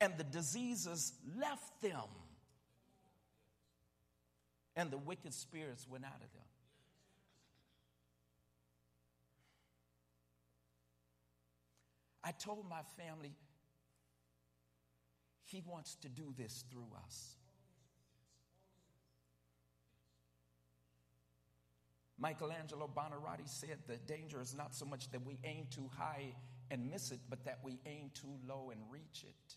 and the diseases left them, and the wicked spirits went out of them. I told my family, He wants to do this through us. Michelangelo Buonarroti said the danger is not so much that we aim too high and miss it, but that we aim too low and reach it.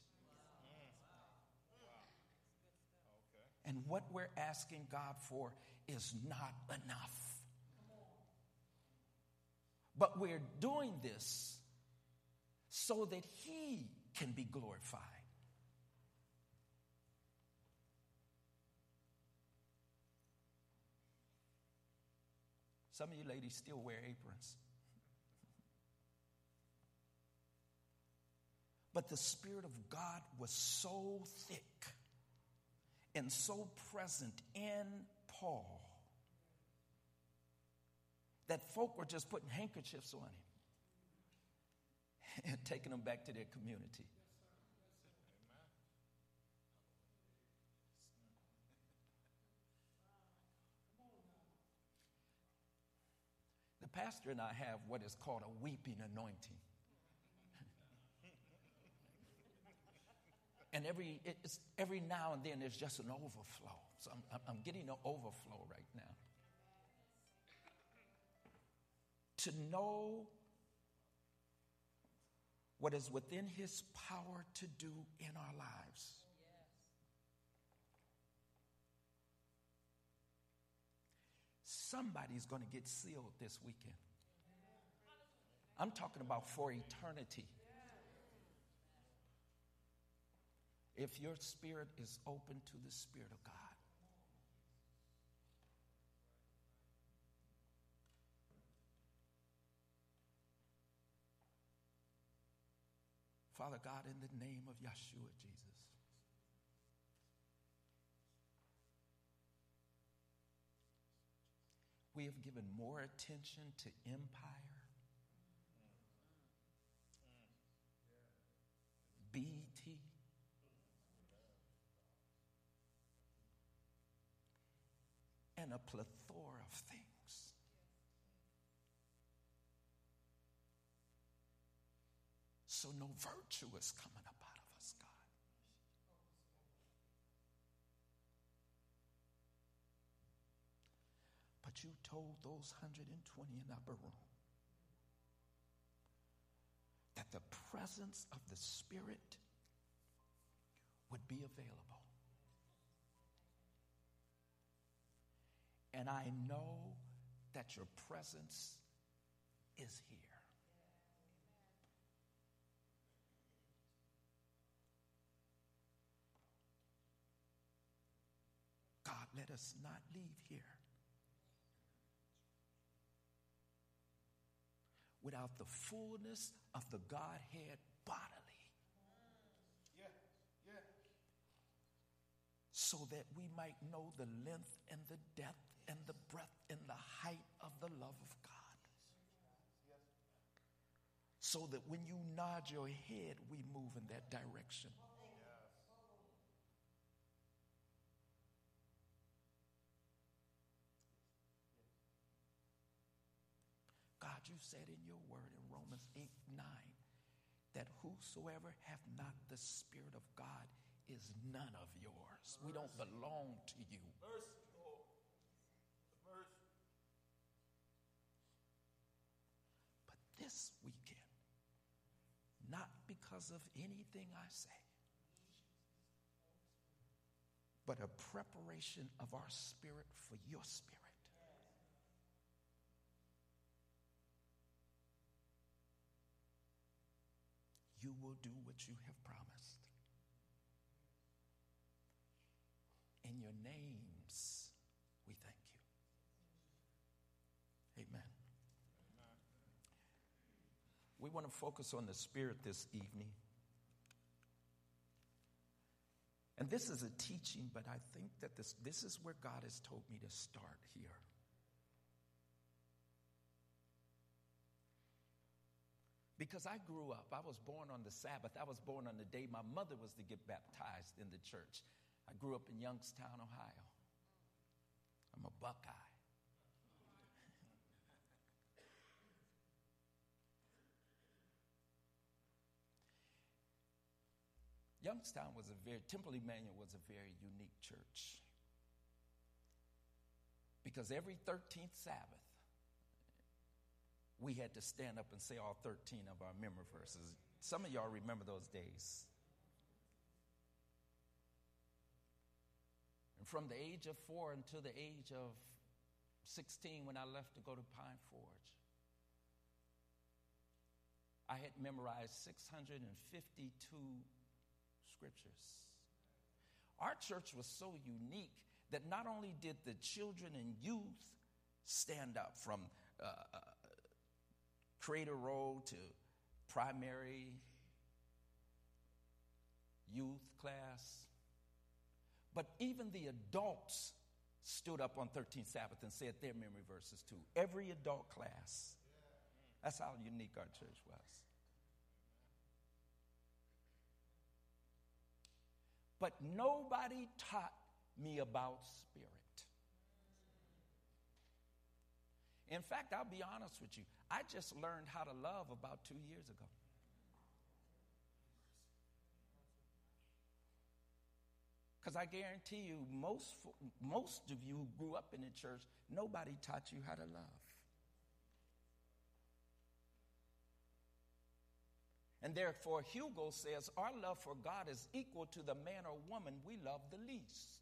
And what we're asking God for is not enough. But we're doing this so that He can be glorified. Some of you ladies still wear aprons. But the Spirit of God was so thick and so present in Paul that folk were just putting handkerchiefs on him and taking them back to their community. The pastor and I have what is called a weeping anointing. And every, it's, every now and then there's just an overflow. So I'm, I'm getting an overflow right now. To know what is within his power to do in our lives. Somebody's going to get sealed this weekend. I'm talking about for eternity. If your spirit is open to the Spirit of God. Father God, in the name of Yeshua, Jesus. We have given more attention to empire, and a plethora of things. So no virtue is coming up out of us, God. But you told those 120 in upper room that the presence of the Spirit would be available. And I know that your presence is here. God, let us not leave here without the fullness of the Godhead bodily. Yeah, yeah. So that we might know the length and the depth and the breadth and the height of the love of God. So that when you nod your head, we move in that direction. God, you said in your word in Romans 8 9 that whosoever hath not the Spirit of God is none of yours. We don't belong to you. This weekend, not because of anything I say, but a preparation of our spirit for your spirit. you will do what you have promised. In your names, we thank you. Amen. Amen. We want to focus on the Spirit this evening. And this is a teaching, but I think that this, this is where God has told me to start here. Because I grew up, I was born on the Sabbath. I was born on the day my mother was to get baptized in the church. I grew up in Youngstown, Ohio. I'm a Buckeye. Youngstown was a very, Temple Emmanuel was a very unique church. Because every 13th Sabbath, we had to stand up and say all 13 of our memory verses. Some of y'all remember those days. And from the age of four until the age of 16, when I left to go to Pine Forge, I had memorized 652 scriptures. Our church was so unique that not only did the children and youth stand up from uh, uh, Cradle Roll to primary youth class, but even the adults stood up on 13th Sabbath and said their memory verses too. Every adult class. That's how unique our church was. But nobody taught me about spirit. In fact, I'll be honest with you, I just learned how to love about two years ago. Because I guarantee you, most, most of you who grew up in the church, nobody taught you how to love. And therefore, Hugo says, Our love for God is equal to the man or woman we love the least.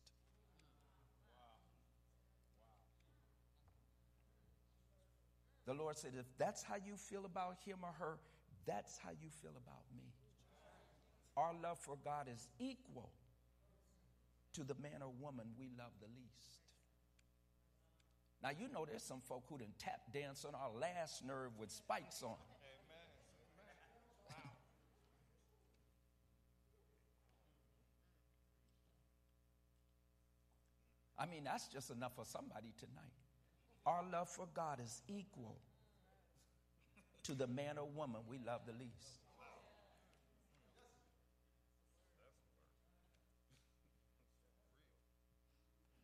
The Lord said, If that's how you feel about him or her, that's how you feel about me. Our love for God is equal to the man or woman we love the least. Now, you know, there's some folk who didn't tap dance on our last nerve with spikes on. I mean, that's just enough for somebody tonight. Our love for God is equal to the man or woman we love the least.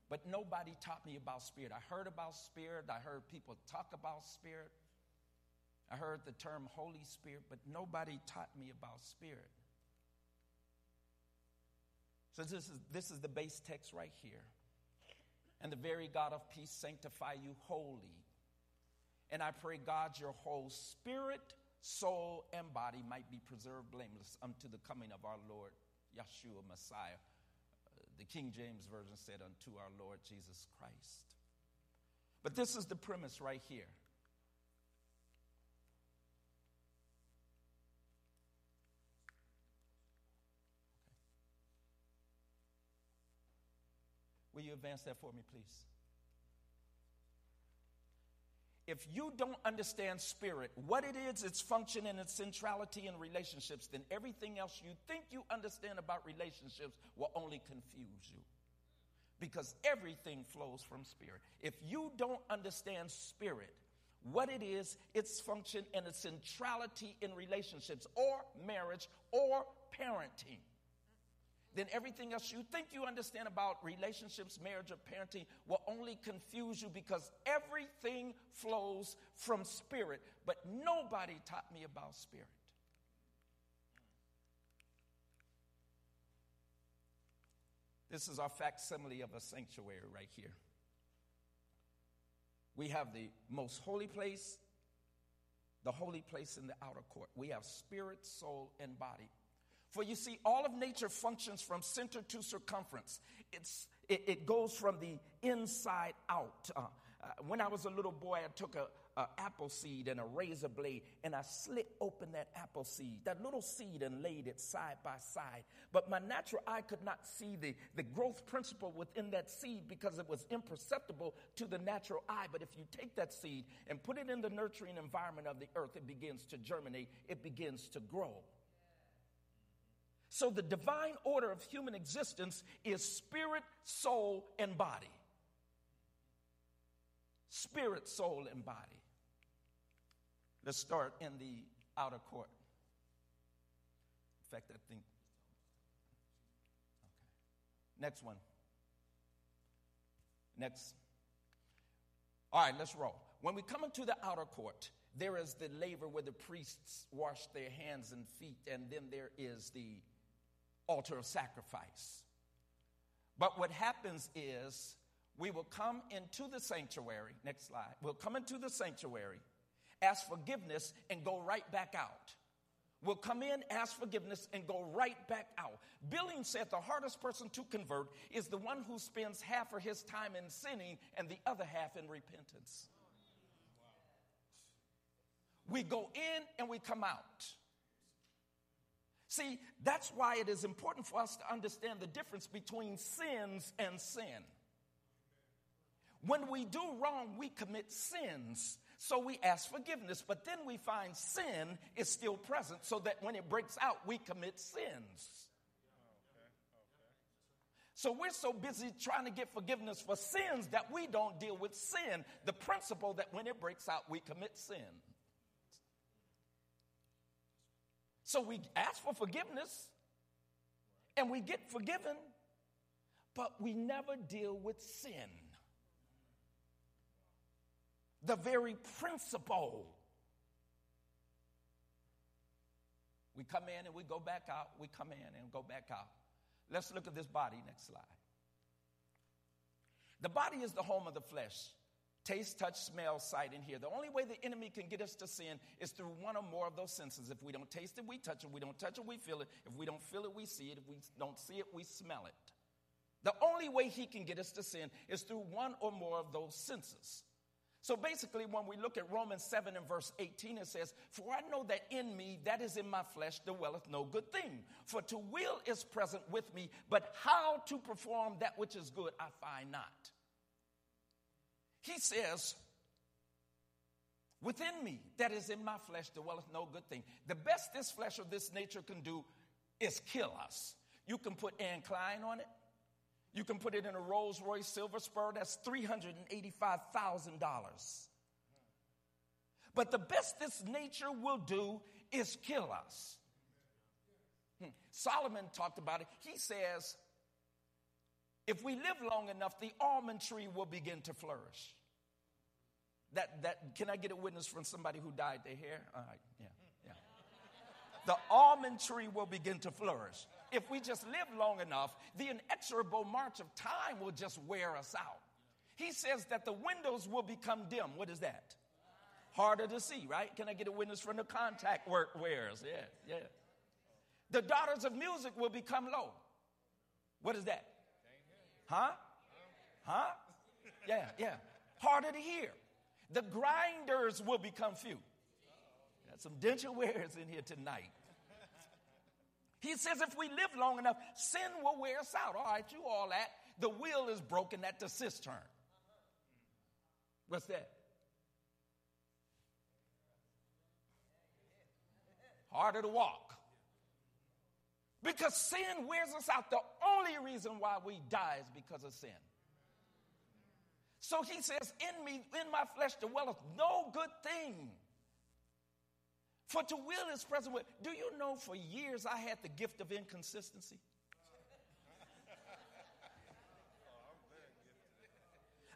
But nobody taught me about spirit. I heard about spirit, I heard people talk about spirit. I heard the term Holy Spirit, but nobody taught me about spirit. So this is, this is the base text right here and the very God of peace sanctify you wholly. And I pray, God, your whole spirit, soul, and body might be preserved blameless unto the coming of our Lord, Yeshua Messiah. The King James Version said, unto our Lord Jesus Christ. But this is the premise right here. Will you advance that for me, please? If you don't understand spirit, what it is, its function, and its centrality in relationships, then everything else you think you understand about relationships will only confuse you. Because everything flows from spirit. If you don't understand spirit, what it is, its function, and its centrality in relationships, or marriage, or parenting, then everything else you think you understand about relationships, marriage, or parenting will only confuse you because everything flows from spirit. But nobody taught me about spirit. This is our facsimile of a sanctuary right here. We have the most holy place, the holy place in the outer court. We have spirit, soul, and body. For you see, all of nature functions from center to circumference. It's, it, it goes from the inside out. Uh, uh, when I was a little boy, I took a, apple seed and a razor blade and I slit open that apple seed, that little seed, and laid it side by side. But my natural eye could not see the, the growth principle within that seed because it was imperceptible to the natural eye. But if you take that seed and put it in the nurturing environment of the earth, it begins to germinate, it begins to grow. So the divine order of human existence is spirit, soul, and body. Spirit, soul, and body. Let's start in the outer court. In fact, I think. Okay. Next one. Next. All right, let's roll. When we come into the outer court, there is the laver where the priests wash their hands and feet, and then there is the altar of sacrifice. But what happens is we will come into the sanctuary. Next slide. We'll come into the sanctuary, ask forgiveness, and go right back out. We'll come in, ask forgiveness, and go right back out. Billings said the hardest person to convert is the one who spends half of his time in sinning and the other half in repentance. We go in and we come out. See, that's why it is important for us to understand the difference between sins and sin. When we do wrong, we commit sins. So we ask forgiveness, but then we find sin is still present so that when it breaks out, we commit sins. So we're so busy trying to get forgiveness for sins that we don't deal with sin, the principle that when it breaks out, we commit sin. So we ask for forgiveness and we get forgiven, but we never deal with sin. The very principle. We come in and we go back out. We come in and go back out. Let's look at this body. Next slide. The body is the home of the flesh taste, touch, smell, sight, and hear. The only way the enemy can get us to sin is through one or more of those senses. If we don't taste it, we touch it. If we don't touch it, we feel it. If we don't feel it, we see it. If we don't see it, we smell it. The only way he can get us to sin is through one or more of those senses. So basically, when we look at Romans 7 and verse 18, it says, For I know that in me, that is in my flesh, dwelleth no good thing. For to will is present with me, but how to perform that which is good I find not. He says, Within me, that is in my flesh, dwelleth no good thing. The best this flesh of this nature can do is kill us. You can put Anne Klein on it. You can put it in a Rolls Royce Silver Spur. That's $385,000. But the best this nature will do is kill us. Hmm. Solomon talked about it. He says, if we live long enough, the almond tree will begin to flourish. That, that, can I get a witness from somebody who dyed their hair? All right, yeah, yeah. The almond tree will begin to flourish. If we just live long enough, the inexorable march of time will just wear us out. He says that the windows will become dim. What is that? Harder to see, right? Can I get a witness from the contact work wearers? Yeah, yeah. The daughters of music will become low. What is that? Huh? Huh? Yeah, yeah. Harder to hear. The grinders will become few. Got some denture wearers in here tonight. He says if we live long enough, sin will wear us out. All right, you all that. The wheel is broken at the cistern. What's that? Harder to walk. Because sin wears us out. The only reason why we die is because of sin. So he says, In me, in my flesh dwelleth no good thing. For to will is present with. Do you know for years I had the gift of inconsistency?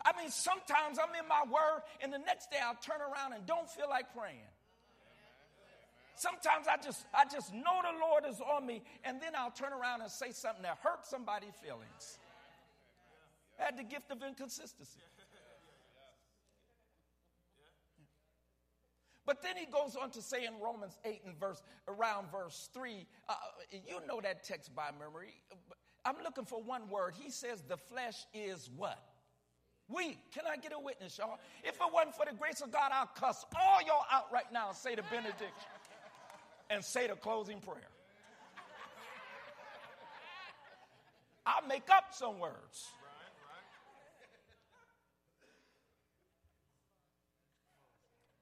I mean, sometimes I'm in my word, and the next day I'll turn around and don't feel like praying. Sometimes I just I just know the Lord is on me, and then I'll turn around and say something that hurts somebody's feelings. I had the gift of inconsistency. But then he goes on to say in Romans 8 and verse around verse 3, uh, you know that text by memory. I'm looking for one word. He says the flesh is what? Weak. Can I get a witness, y'all? If it wasn't for the grace of God, I'll cuss all y'all out right now and say the benediction and say the closing prayer. I'll make up some words.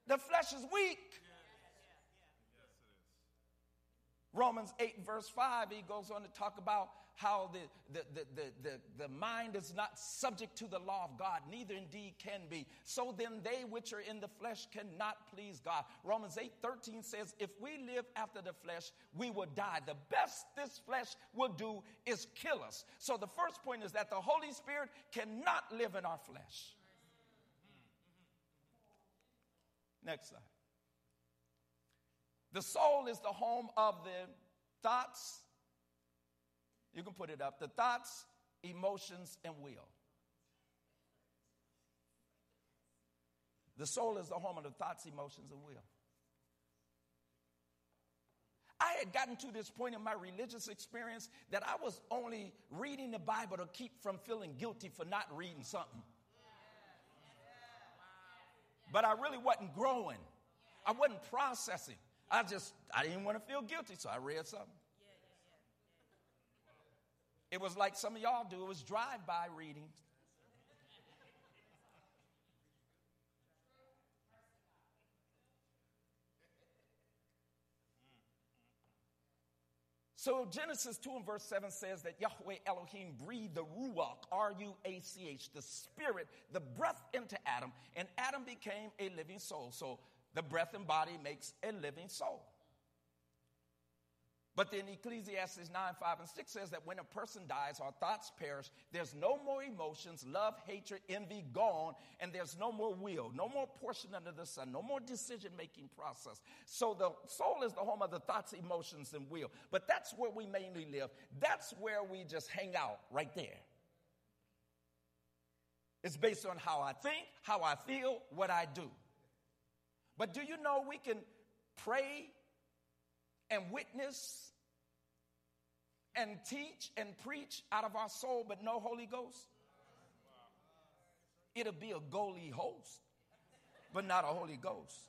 The flesh is weak. Romans 8, verse 5, he goes on to talk about how the, the, the, the, the, mind is not subject to the law of God, neither indeed can be. So then they which are in the flesh cannot please God. Romans 8, 13 says, If we live after the flesh, we will die. The best this flesh will do is kill us. So the first point is that the Holy Spirit cannot live in our flesh. Next slide. The soul is the home of the thoughts. You can put it up. The thoughts, emotions, and will. The soul is the home of the thoughts, emotions, and will. I had gotten to this point in my religious experience that I was only reading the Bible to keep from feeling guilty for not reading something. But I really wasn't growing. I wasn't processing. I just, I didn't want to feel guilty, so I read something. It was like some of y'all do, it was drive by reading. So Genesis 2 and verse 7 says that Yahweh Elohim breathed the Ruach, R U A C H, the spirit, the breath into Adam, and Adam became a living soul. So the breath and body makes a living soul. But then Ecclesiastes 9, 5, and 6 says that when a person dies, our thoughts perish. There's no more emotions, love, hatred, envy gone, and there's no more will, no more portion under the sun, no more decision making process. So the soul is the home of the thoughts, emotions, and will. But that's where we mainly live. That's where we just hang out, right there. It's based on how I think, how I feel, what I do. But do you know we can pray and witness and teach and preach out of our soul, but no Holy Ghost? It'll be a goalie host, but not a Holy Ghost.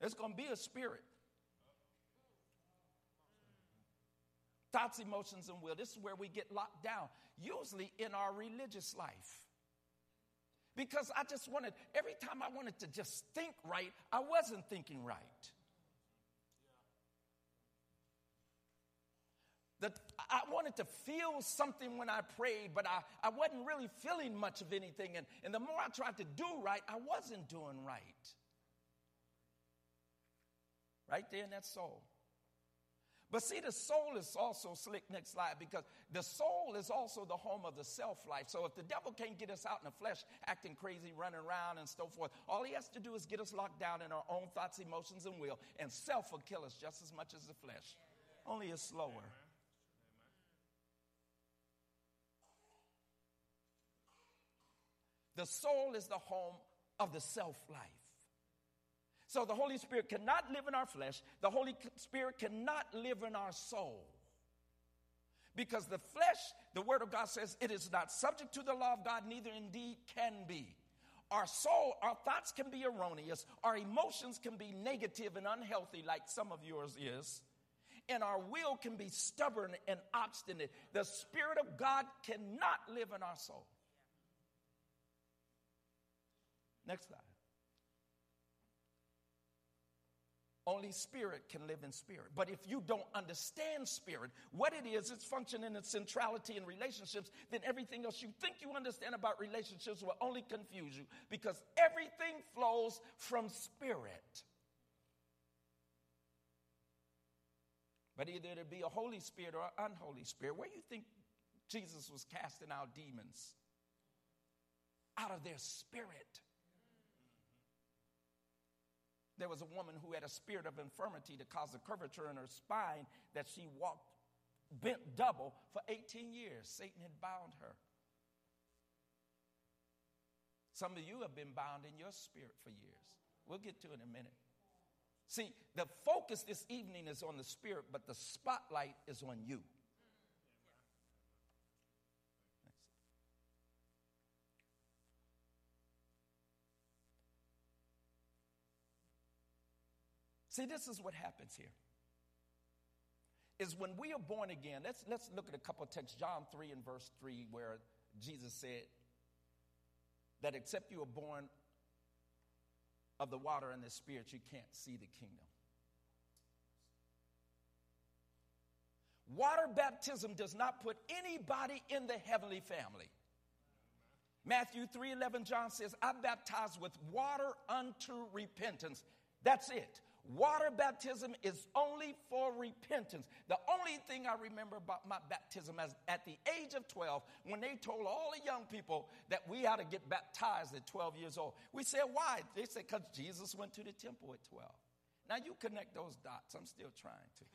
It's going to be a spirit. Thoughts, emotions, and will. This is where we get locked down, usually in our religious life. Because I just wanted, every time I wanted to just think right, I wasn't thinking right. I wanted to feel something when I prayed, but I, I wasn't really feeling much of anything. And, and the more I tried to do right, I wasn't doing right. Right there in that soul. But see, the soul is also slick. Next slide, because the soul is also the home of the self life. So if the devil can't get us out in the flesh, acting crazy, running around, and so forth, all he has to do is get us locked down in our own thoughts, emotions, and will, and self will kill us just as much as the flesh. Only it's slower. The soul is the home of the self life. So the Holy Spirit cannot live in our flesh, the Holy Spirit cannot live in our soul. Because the flesh, the Word of God says, it is not subject to the law of God, neither indeed can be. Our soul, our thoughts can be erroneous, our emotions can be negative and unhealthy, like some of yours is, and our will can be stubborn and obstinate. The Spirit of God cannot live in our soul. Next slide. Only spirit can live in spirit. But if you don't understand spirit, what it is, its function and its centrality in relationships, then everything else you think you understand about relationships will only confuse you because everything flows from spirit. But either it be a Holy Spirit or an unholy spirit. Where do you think Jesus was casting out demons? Out of their spirit. There was a woman who had a spirit of infirmity that caused a curvature in her spine that she walked bent double for 18 years. Satan had bound her. Some of you have been bound in your spirit for years. We'll get to it in a minute. See, the focus this evening is on the spirit, but the spotlight is on you. See, this is what happens here. Is when we are born again, let's, let's look at a couple of texts, John 3 and verse 3, where Jesus said that except you are born of the water and the spirit, you can't see the kingdom. Water baptism does not put anybody in the heavenly family. Matthew 3:11 John says, "I baptize with water unto repentance." That's it. Water baptism is only for repentance. The only thing I remember about my baptism is at the age of 12, when they told all the young people that we had to get baptized at 12 years old. We said, why? They said, because Jesus went to the temple at 12. Now you connect those dots. I'm still trying to.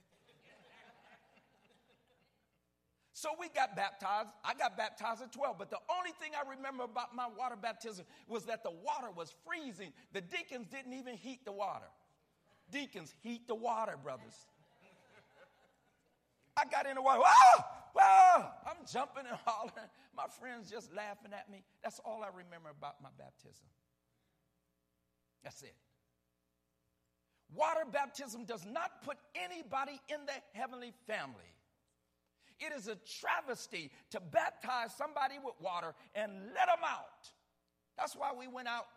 So we got baptized. I got baptized at 12. But the only thing I remember about my water baptism was that the water was freezing. The deacons didn't even heat the water. Deacons, heat the water, brothers. I got in the water. Whoa, whoa, I'm jumping and hollering. My friends just laughing at me. That's all I remember about my baptism. That's it. Water baptism does not put anybody in the heavenly family. It is a travesty to baptize somebody with water and let them out. That's why we went out,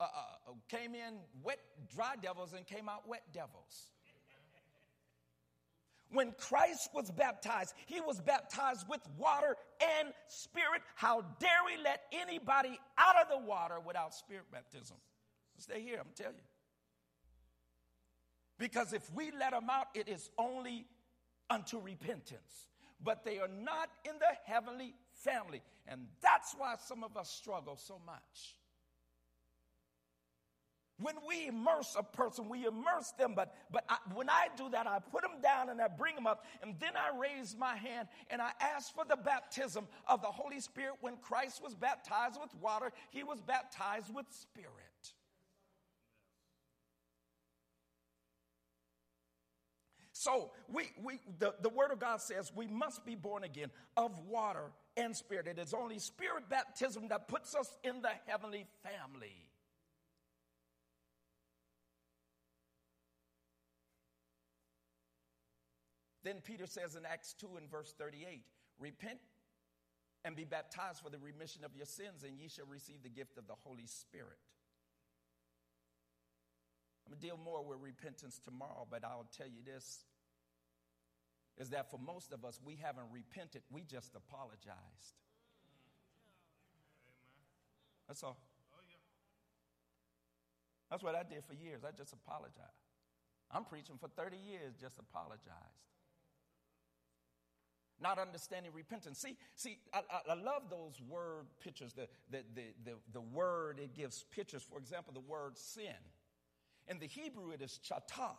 uh, uh, came in wet, dry devils, and came out wet devils. When Christ was baptized, he was baptized with water and spirit. How dare we let anybody out of the water without spirit baptism? Stay here, I'm telling you. Because if we let them out, it is only unto repentance but they are not in the heavenly family. And that's why some of us struggle so much. When we immerse a person, we immerse them, but, but I, when I do that, I put them down and I bring them up, and then I raise my hand and I ask for the baptism of the Holy Spirit. When Christ was baptized with water, he was baptized with spirit. So we, we the, the word of God says we must be born again of water and spirit. It is only spirit baptism that puts us in the heavenly family. Then Peter says in Acts 2 and verse 38 Repent and be baptized for the remission of your sins, and ye shall receive the gift of the Holy Spirit. I'm going to deal more with repentance tomorrow, but I'll tell you this is that for most of us, we haven't repented, we just apologized. That's all. That's what I did for years. I just apologized. I'm preaching for 30 years, just apologized. Not understanding repentance. See, see, I, I, love those word pictures. The, the, the, the, the word, it gives pictures. For example, the word sin. In the Hebrew, it is chata.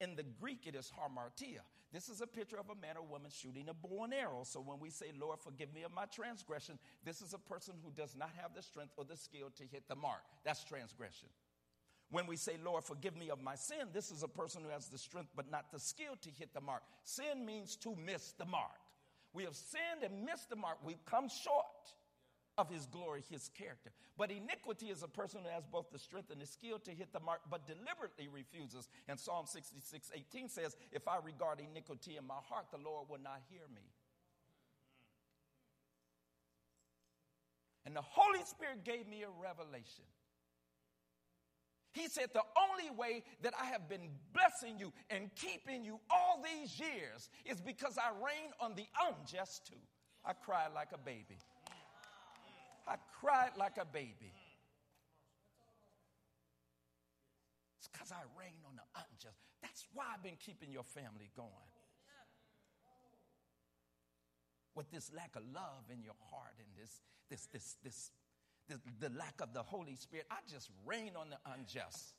In the Greek, it is hamartia. This is a picture of a man or woman shooting a bow and arrow. So when we say, Lord, forgive me of my transgression, this is a person who does not have the strength or the skill to hit the mark. That's transgression. When we say, Lord, forgive me of my sin, this is a person who has the strength but not the skill to hit the mark. Sin means to miss the mark. We have sinned and missed the mark. We've come short of his glory, his character. But iniquity is a person who has both the strength and the skill to hit the mark, but deliberately refuses. And Psalm 66 18 says, If I regard iniquity in my heart, the Lord will not hear me. And the Holy Spirit gave me a revelation. He said, The only way that I have been blessing you and keeping you all these years is because I rain on the unjust too. I cried like a baby. I cried like a baby. It's because I rain on the unjust. That's why I've been keeping your family going. With this lack of love in your heart and this, this, this, this, this the lack of the Holy Spirit, I just rain on the unjust.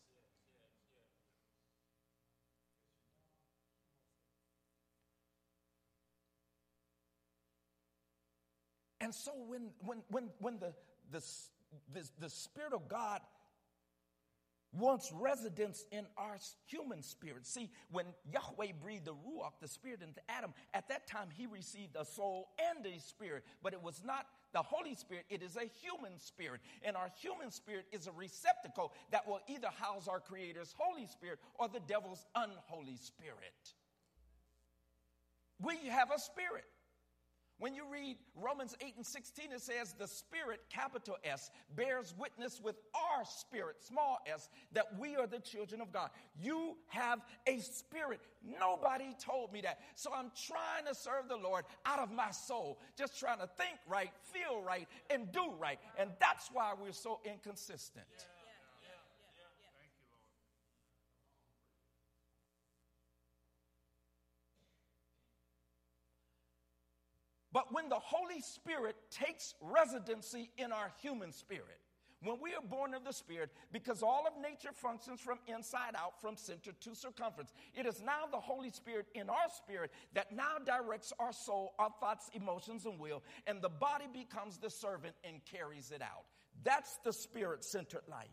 And so when, when, when, when the, the, the, the Spirit of God wants residence in our human spirit. See, when Yahweh breathed the Ruach, the Spirit, into Adam, at that time he received a soul and a spirit, but it was not the Holy Spirit, it is a human spirit. And our human spirit is a receptacle that will either house our Creator's Holy Spirit or the devil's unholy spirit. We have a spirit. When you read Romans 8 and 16, it says, The Spirit, capital S, bears witness with our spirit, small s, that we are the children of God. You have a spirit. Nobody told me that. So I'm trying to serve the Lord out of my soul, just trying to think right, feel right, and do right. And that's why we're so inconsistent. Yeah. But when the Holy Spirit takes residency in our human spirit, when we are born of the Spirit, because all of nature functions from inside out, from center to circumference, it is now the Holy Spirit in our spirit that now directs our soul, our thoughts, emotions, and will, and the body becomes the servant and carries it out. That's the spirit centered life.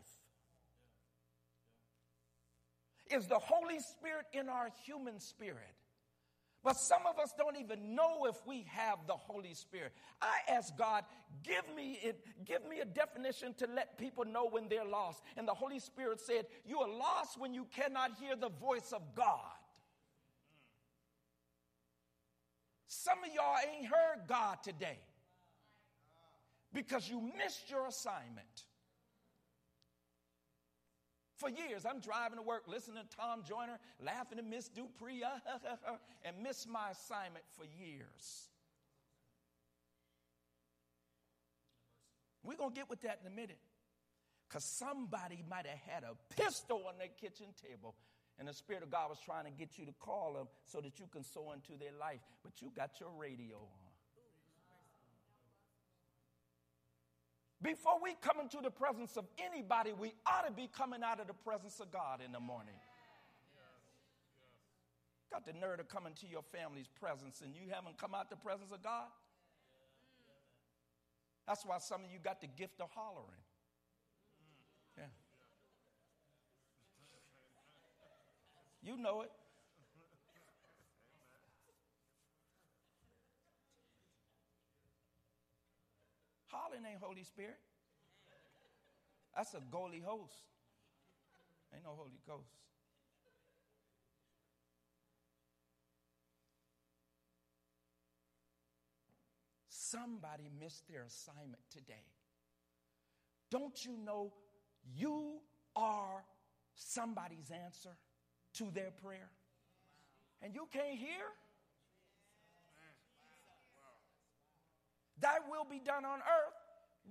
Is the Holy Spirit in our human spirit? But some of us don't even know if we have the Holy Spirit. I ask God, give me it, give me a definition to let people know when they're lost. And the Holy Spirit said, You are lost when you cannot hear the voice of God. Some of y'all ain't heard God today because you missed your assignment. For years, I'm driving to work, listening to Tom Joyner, laughing at Miss Dupree, uh, and miss my assignment for years. We're going to get with that in a minute. Because somebody might have had a pistol on their kitchen table, and the Spirit of God was trying to get you to call them so that you can sow into their life, but you got your radio on. Before we come into the presence of anybody, we ought to be coming out of the presence of God in the morning. Got the nerve of coming to your family's presence and you haven't come out the presence of God? That's why some of you got the gift of hollering. Yeah. You know it. Hollering ain't Holy Spirit. That's a goalie host. Ain't no Holy Ghost. Somebody missed their assignment today. Don't you know you are somebody's answer to their prayer? And you can't hear? Thy will be done on earth.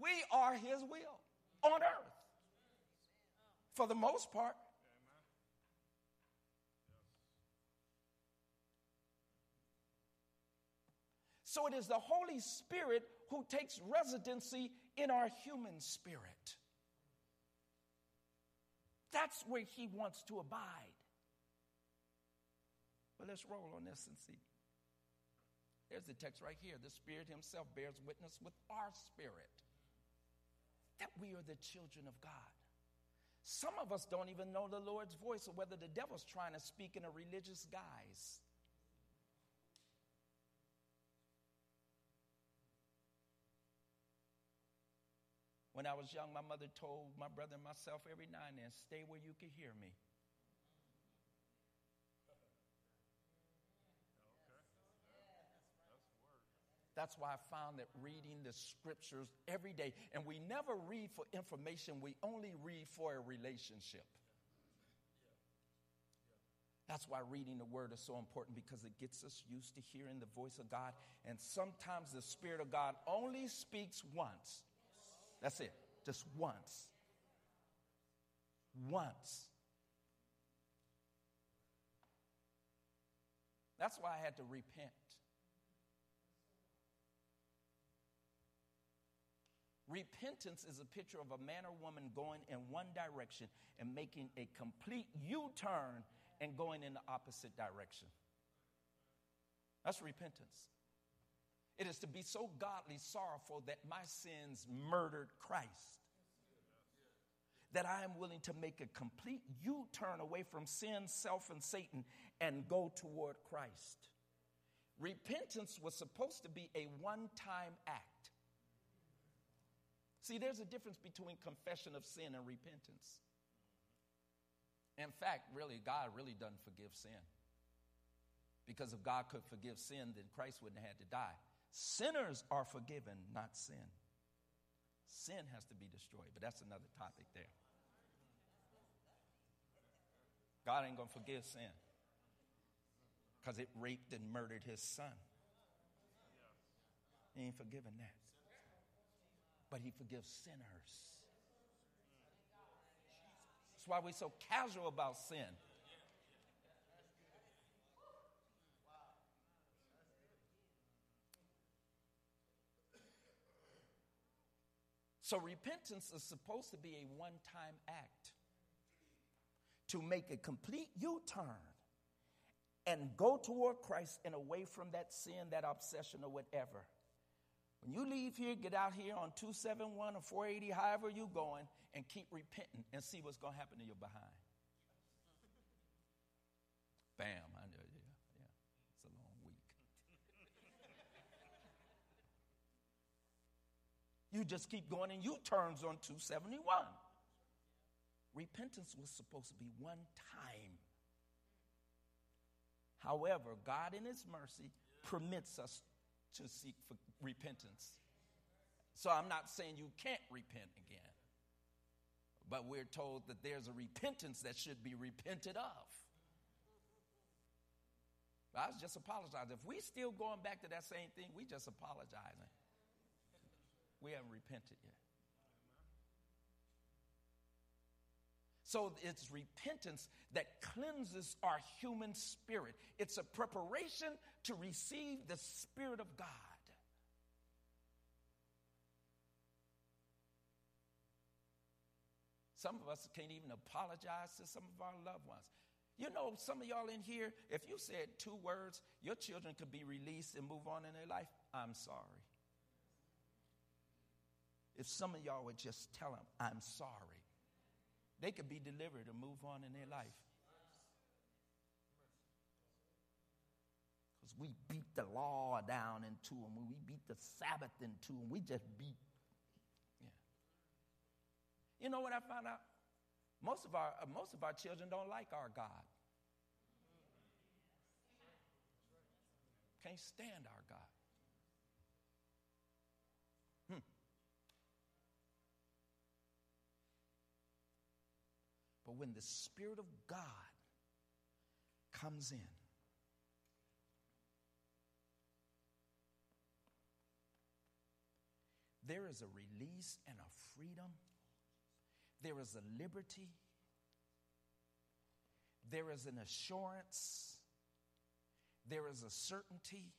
We are his will on earth. For the most part. So it is the Holy Spirit who takes residency in our human spirit. That's where he wants to abide. But let's roll on this and see. There's the text right here. The Spirit Himself bears witness with our spirit that we are the children of God. Some of us don't even know the Lord's voice or whether the devil's trying to speak in a religious guise. When I was young, my mother told my brother and myself every now and then, stay where you can hear me. That's why I found that reading the scriptures every day, and we never read for information, we only read for a relationship. That's why reading the word is so important because it gets us used to hearing the voice of God. And sometimes the Spirit of God only speaks once. That's it, just once. Once. That's why I had to repent. Repentance is a picture of a man or woman going in one direction and making a complete U turn and going in the opposite direction. That's repentance. It is to be so godly sorrowful that my sins murdered Christ. That I am willing to make a complete U turn away from sin, self, and Satan and go toward Christ. Repentance was supposed to be a one time act. See, there's a difference between confession of sin and repentance. In fact, really, God really doesn't forgive sin. Because if God could forgive sin, then Christ wouldn't have had to die. Sinners are forgiven, not sin. Sin has to be destroyed, but that's another topic there. God ain't going to forgive sin because it raped and murdered his son. He ain't forgiven that. But he forgives sinners. That's why we're so casual about sin. So repentance is supposed to be a one time act to make a complete U turn and go toward Christ and away from that sin, that obsession, or whatever. When you leave here, get out here on 271 or 480, however you're going, and keep repenting and see what's going to happen to your behind. Bam, I know, yeah, yeah. It's a long week. you just keep going and U turns on 271. Repentance was supposed to be one time. However, God in His mercy permits us to seek for repentance. So I'm not saying you can't repent again, but we're told that there's a repentance that should be repented of. I was just apologizing. If we're still going back to that same thing, we just apologizing. We haven't repented yet. So it's repentance that cleanses our human spirit. It's a preparation to receive the Spirit of God. Some of us can't even apologize to some of our loved ones. You know, some of y'all in here, if you said two words, your children could be released and move on in their life. I'm sorry. If some of y'all would just tell them, I'm sorry they could be delivered and move on in their life. We beat the law down into them, we beat the Sabbath into them, we just beat. Yeah. You know what I found out? Most of our, uh, most of our children don't like our God. Can't stand our God. Hmm. But when the Spirit of God comes in, there is a release and a freedom. There is a liberty. There is an assurance. There is a certainty.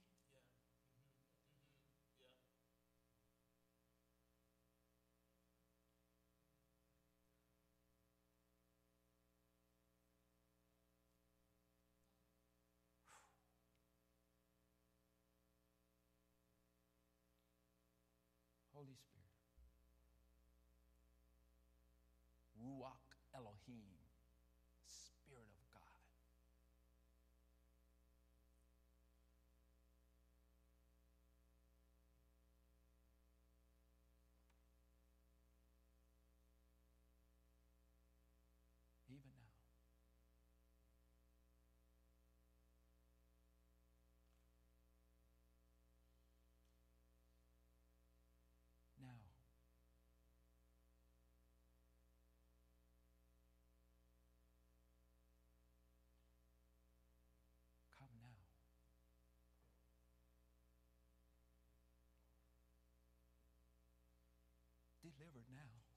Holy Spirit. Ruach Elohim, Now.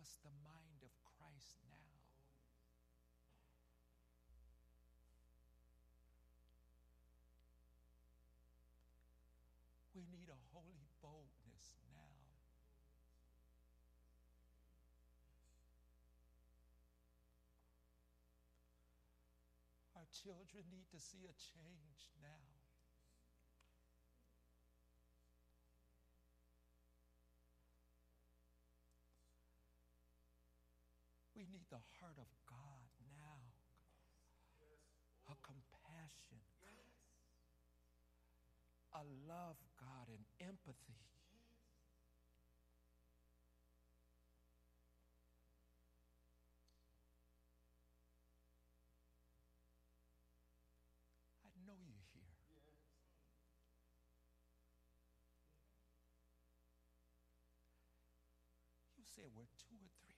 Us the mind of Christ now. We need a holy boldness now. Our children need to see a change now. We need the heart of God now. A compassion, a love, God, and empathy. I know you're here. You said where two or three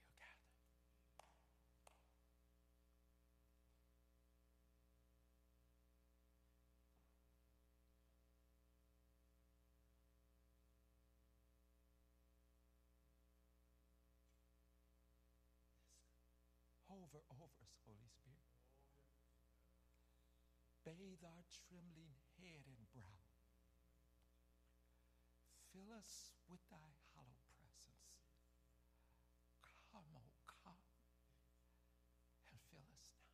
Hover over us, Holy Spirit. Bathe our trembling head and brow. Fill us with thy hollow presence. Come, oh, come, and fill us now.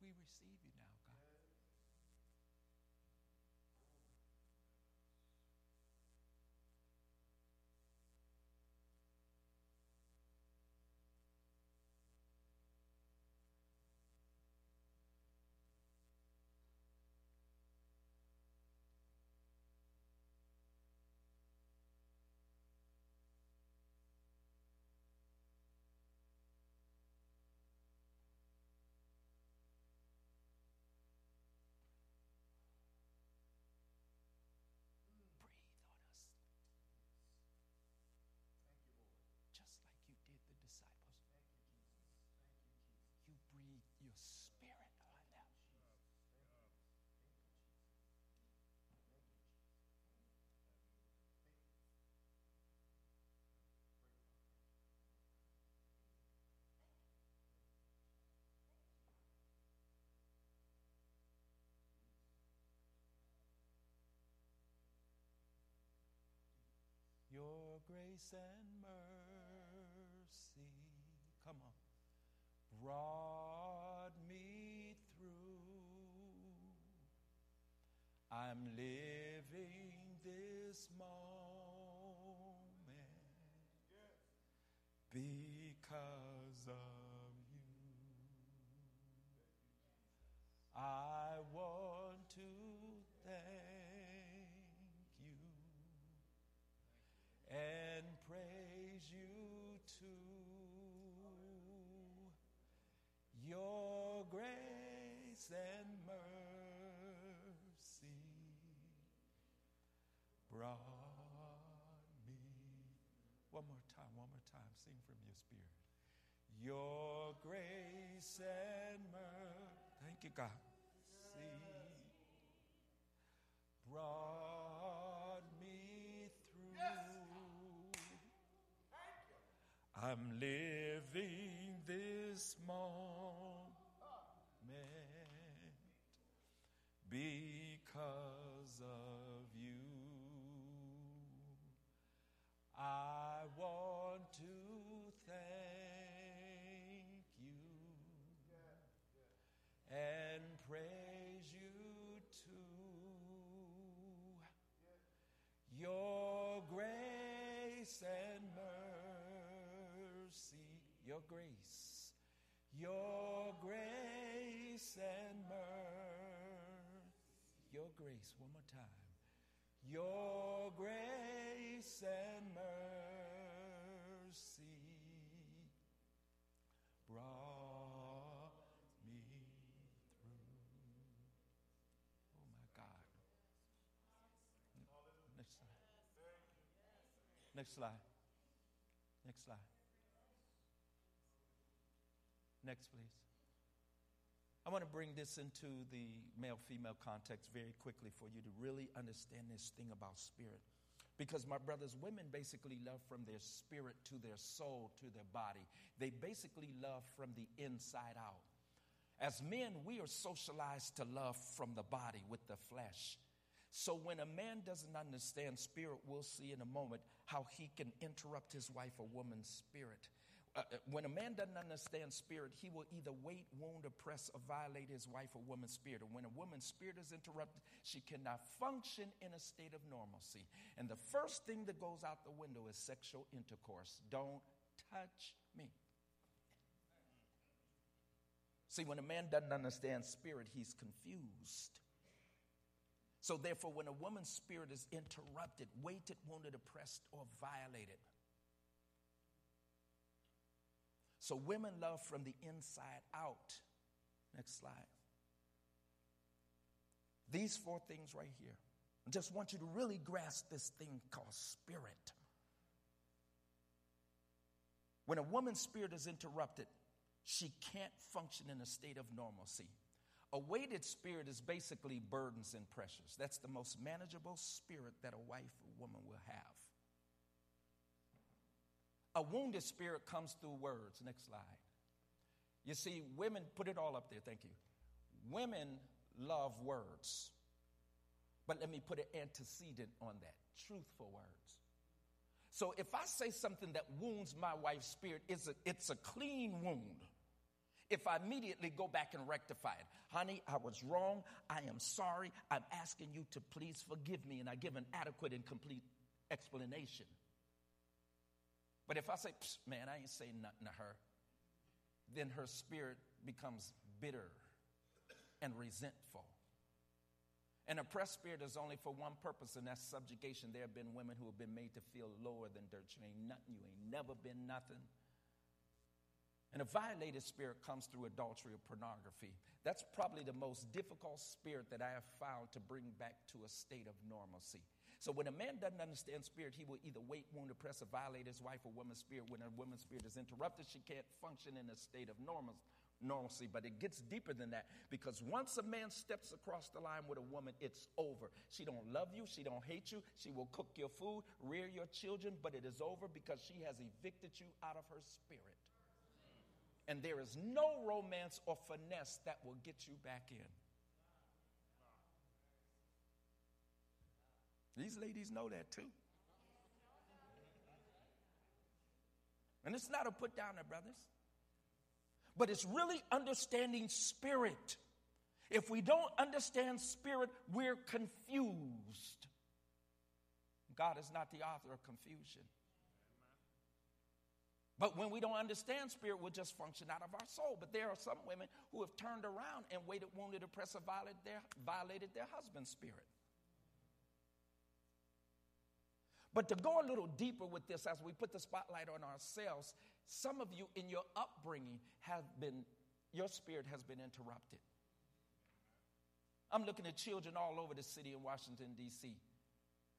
We receive you grace and mercy, come on, brought me through. I'm living this moment because of you. I want you to Your grace and mercy brought me. One more time, one more time. Sing from your spirit. Your grace and mercy. Thank you, God. See brought I'm living this moment because of you. I want to thank you and praise you too. Your grace and your grace, your grace and mercy, your grace, one more time. Your grace and mercy brought me through. Oh my God. Next slide. Next slide. Next slide. Next, please. I want to bring this into the male female context very quickly for you to really understand this thing about spirit. Because, my brothers, women basically love from their spirit to their soul to their body. They basically love from the inside out. As men, we are socialized to love from the body with the flesh. So when a man doesn't understand spirit, we'll see in a moment how he can interrupt his wife or woman's spirit. Uh, when a man doesn't understand spirit, he will either weight, wound, oppress, or violate his wife or woman's spirit. And when a woman's spirit is interrupted, she cannot function in a state of normalcy. And the first thing that goes out the window is sexual intercourse. Don't touch me. See, when a man doesn't understand spirit, he's confused. So, therefore, when a woman's spirit is interrupted, weighted, wounded, oppressed, or violated, so women love from the inside out. Next slide. These four things right here. I just want you to really grasp this thing called spirit. When a woman's spirit is interrupted, she can't function in a state of normalcy. A weighted spirit is basically burdens and pressures. That's the most manageable spirit that a wife or woman will have. A wounded spirit comes through words. Next slide. You see, women, put it all up there, thank you. Women love words. But let me put an antecedent on that truthful words. So if I say something that wounds my wife's spirit, it's a, it's a clean wound if I immediately go back and rectify it. Honey, I was wrong. I am sorry. I'm asking you to please forgive me. And I give an adequate and complete explanation. But if I say, man, I ain't saying nothing to her, then her spirit becomes bitter and resentful. An oppressed spirit is only for one purpose, and that's subjugation. There have been women who have been made to feel lower than dirt. You ain't nothing. You ain't never been nothing. And a violated spirit comes through adultery or pornography. That's probably the most difficult spirit that I have found to bring back to a state of normalcy. So when a man doesn't understand spirit, he will either weight, wound, oppress, or violate his wife or woman's spirit. When a woman's spirit is interrupted, she can't function in a state of normal, normalcy. But it gets deeper than that because once a man steps across the line with a woman, it's over. She don't love you. She don't hate you. She will cook your food, rear your children, but it is over because she has evicted you out of her spirit. And there is no romance or finesse that will get you back in. These ladies know that too. And it's not a put down there, brothers, but it's really understanding spirit. If we don't understand spirit, we're confused. God is not the author of confusion. But when we don't understand spirit, we'll just function out of our soul. But there are some women who have turned around and weighted, wounded, oppressed, or violated their, violated their husband's spirit. But to go a little deeper with this, as we put the spotlight on ourselves, some of you in your upbringing have been, your spirit has been interrupted. I'm looking at children all over the city of Washington, D.C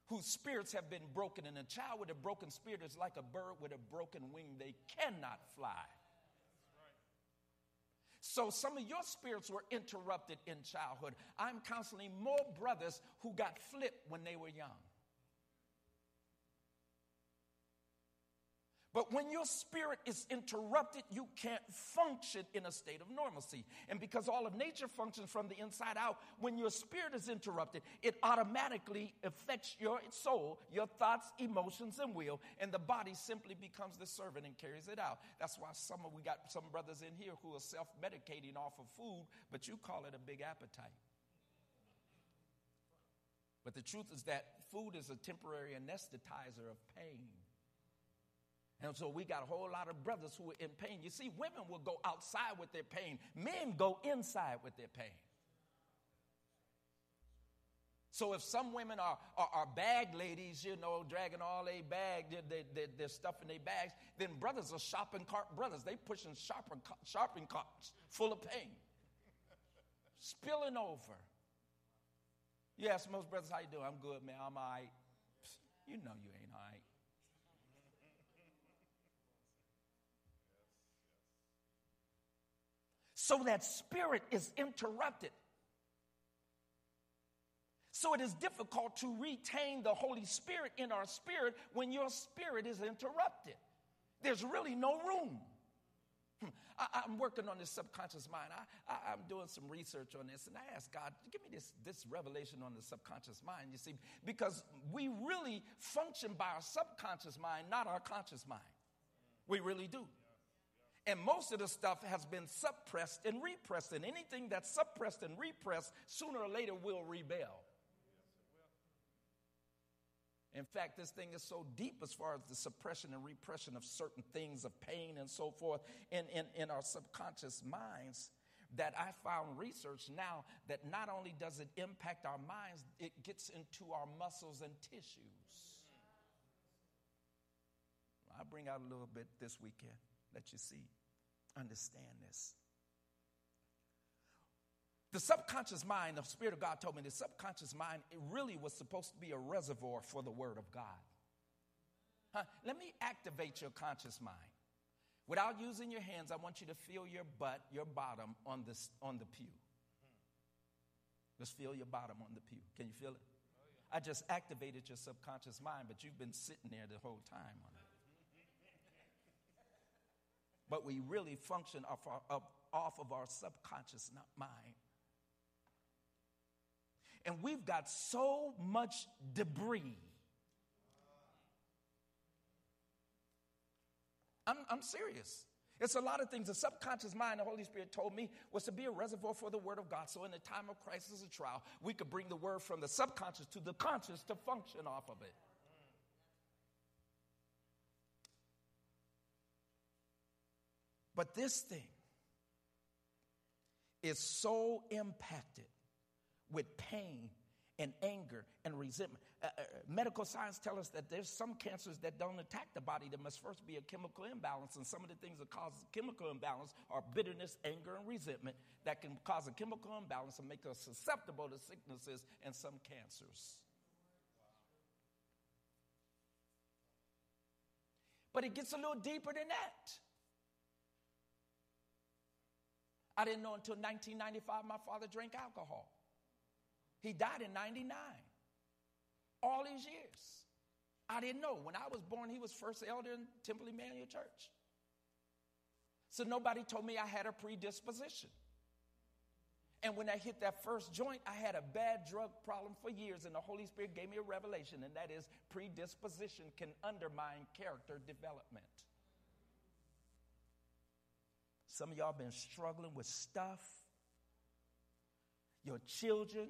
whose spirits have been broken. And a child with a broken spirit is like a bird with a broken wing, they cannot fly. So, some of your spirits were interrupted in childhood. I'm counseling more brothers who got flipped when they were young. But when your spirit is interrupted, you can't function in a state of normalcy. And because all of nature functions from the inside out, when your spirit is interrupted, it automatically affects your soul, your thoughts, emotions, and will, and the body simply becomes the servant and carries it out. That's why some of we got some brothers in here who are self-medicating off of food, but you call it a big appetite. But the truth is that food is a temporary anesthetizer of pain. And so we got a whole lot of brothers who are in pain. You see, women will go outside with their pain, men go inside with their pain. So if some women are, are, are bag ladies, you know, dragging all their bag, their, stuff in their bags, then brothers are shopping cart brothers. They pushing shopping, shopping carts full of pain, spilling over. Ask most brothers, how you doing? I'm good, man. I'm all right. You know you ain't all right. So that spirit is interrupted. So it is difficult to retain the Holy Spirit in our spirit when your spirit is interrupted. There's really no room. Hmm. I, am working on this subconscious mind. I, I'm doing some research on this, and I asked God, give me this, this revelation on the subconscious mind. You see, because we really function by our subconscious mind, not our conscious mind. We really do. And most of the stuff has been suppressed and repressed, and anything that's suppressed and repressed sooner or later will rebel. In fact, this thing is so deep as far as the suppression and repression of certain things of pain and so forth in, in, in our subconscious minds that I found research now that not only does it impact our minds, it gets into our muscles and tissues. I'll bring out a little bit this weekend, let you see, understand this. The subconscious mind, the Spirit of God told me the subconscious mind, it really was supposed to be a reservoir for the Word of God. Huh? Let me activate your conscious mind. Without using your hands, I want you to feel your butt, your bottom on, this, on the pew. Just feel your bottom on the pew. Can you feel it? Oh, I just activated your subconscious mind, but you've been sitting there the whole time on it. But we really function off, our, off of our subconscious not mind. And we've got so much debris. I'm, I'm serious. It's a lot of things. The subconscious mind, the Holy Spirit told me, was to be a reservoir for the Word of God. So in the time of crisis or trial, we could bring the Word from the subconscious to the conscious to function off of it. But this thing is so impacted with pain and anger and resentment. Uh, uh, medical science tell us that there's some cancers that don't attack the body. There must first be a chemical imbalance, and some of the things that cause chemical imbalance are bitterness, anger, and resentment that can cause a chemical imbalance and make us susceptible to sicknesses and some cancers. But it gets a little deeper than that. I didn't know until 1995 my father drank alcohol. He died in 99. All these years. I didn't know. When I was born, he was first elder in Temple Emmanuel Church. So nobody told me I had a predisposition. And when I hit that first joint, I had a bad drug problem for years, and the Holy Spirit gave me a revelation, and that is predisposition can undermine character development. Some of y'all been struggling with stuff. Your children,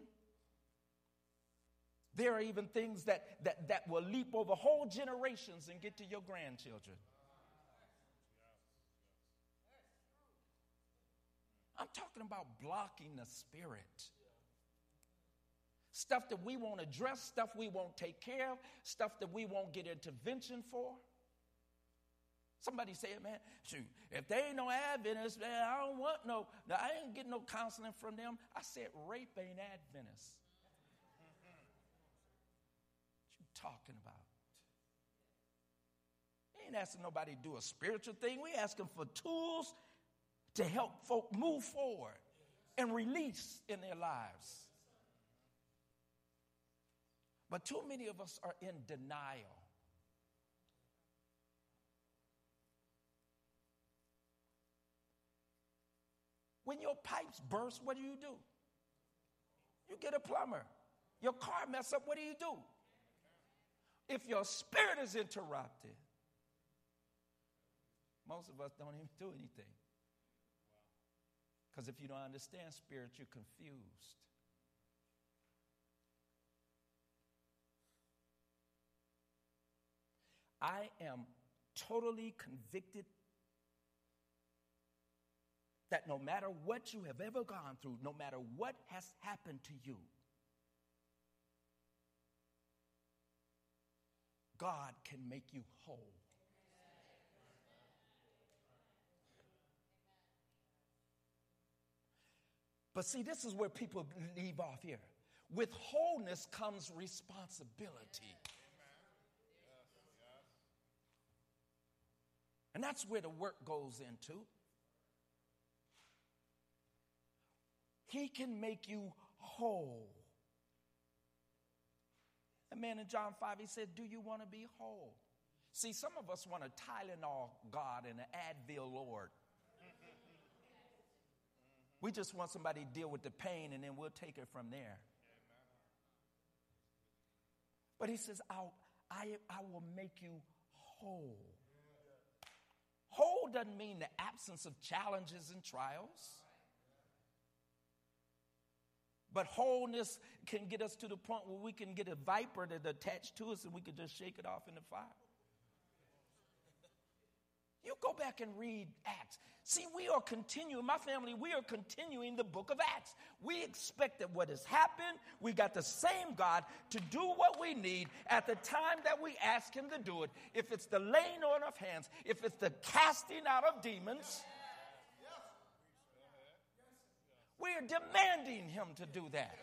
there are even things that, that, that will leap over whole generations and get to your grandchildren. I'm talking about blocking the spirit. Stuff that we won't address, stuff we won't take care of, stuff that we won't get intervention for. Somebody said, man, shoot, if they ain't no Adventists, man, I don't want no, I ain't getting no counseling from them. I said, rape ain't Adventist. What you talking about? We ain't asking nobody to do a spiritual thing. We asking for tools to help folk move forward and release in their lives. But too many of us are in denial. When your pipes burst, what do you do? You get a plumber. Your car mess up, what do you do? if your spirit is interrupted, most of us don't even do anything. Because if you don't understand spirit, you're confused. I am totally convicted that no matter what you have ever gone through, no matter what has happened to you, God can make you whole. But see, this is where people leave off here. With wholeness comes responsibility. And that's where the work goes into. He can make you whole. A man in John 5, he said, Do you want to be whole? See, some of us want a Tylenol God and an Advil Lord. We just want somebody to deal with the pain and then we'll take it from there. But he says, I'll, I, I will make you whole. Whole doesn't mean the absence of challenges and trials. But wholeness can get us to the point where we can get a viper that's attached to us and we can just shake it off in the fire. You go back and read Acts. See, we are continuing, my family, we are continuing the book of Acts. We expect that what has happened, we got the same God to do what we need at the time that we ask Him to do it. If it's the laying on of hands, if it's the casting out of demons, we are demanding Him to do that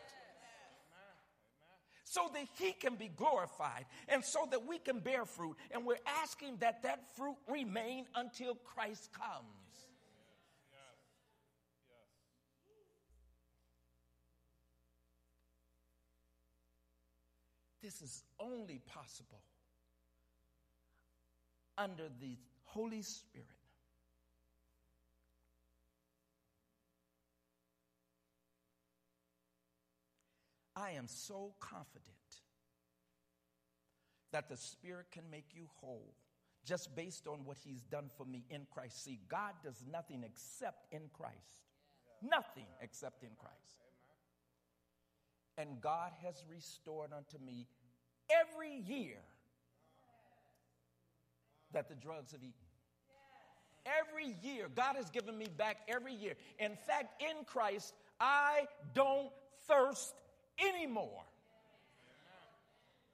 so that he can be glorified and so that we can bear fruit. And we're asking that that fruit remain until Christ comes. This is only possible under the Holy Spirit. I am so confident that the Spirit can make you whole just based on what He's done for me in Christ. See, God does nothing except in Christ. Nothing except in Christ. And God has restored unto me every year that the drugs have eaten. Every year, God has given me back every year. In fact, in Christ, I don't thirst anymore.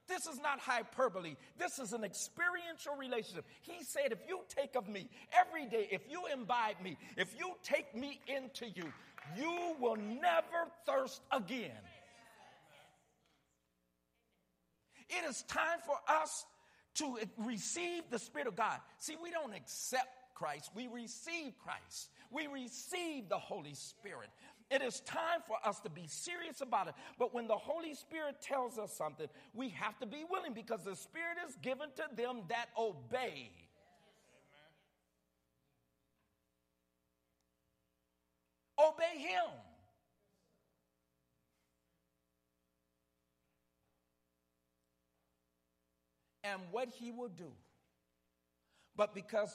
This is not hyperbole. This is an experiential relationship. He said, if you take of me every day, if you imbibe me, if you take me into you, you will never thirst again. It is time for us to receive the Spirit of God. See, we don't accept Christ, we receive Christ. We receive the Holy Spirit. It is time for us to be serious about it. But when the Holy Spirit tells us something, we have to be willing because the Spirit is given to them that obey. Obey Him. And what He will do. But because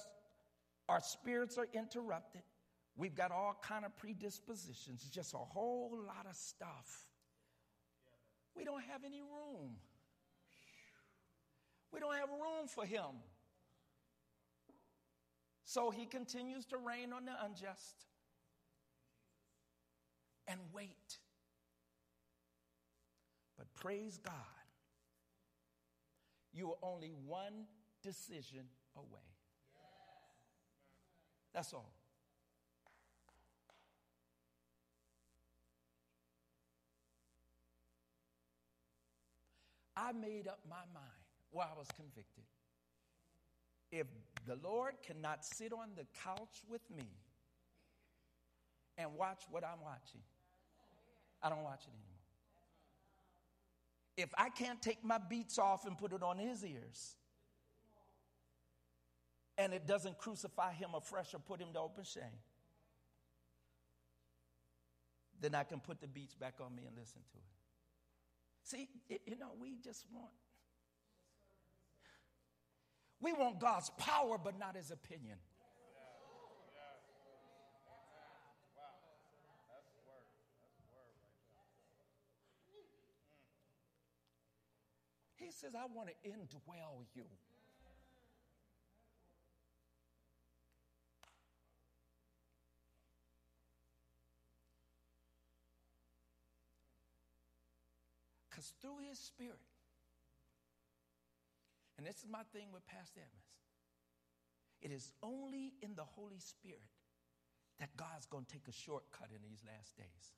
our spirits are interrupted, We've got all kind of predispositions, just a whole lot of stuff. We don't have any room. We don't have room for him. So he continues to rain on the unjust and wait. But praise God, you are only one decision away. That's all. I made up my mind while I was convicted. If the Lord cannot sit on the couch with me and watch what I'm watching, I don't watch it anymore. If I can't take my beats off and put it on his ears, and it doesn't crucify him afresh or put him to open shame, then I can put the beats back on me and listen to it. See, you know, we just want. We want God's power, but not his opinion. He says, I want to indwell you. Through his spirit, and this is my thing with Pastor Evans, it is only in the Holy Spirit that God's going to take a shortcut in these last days.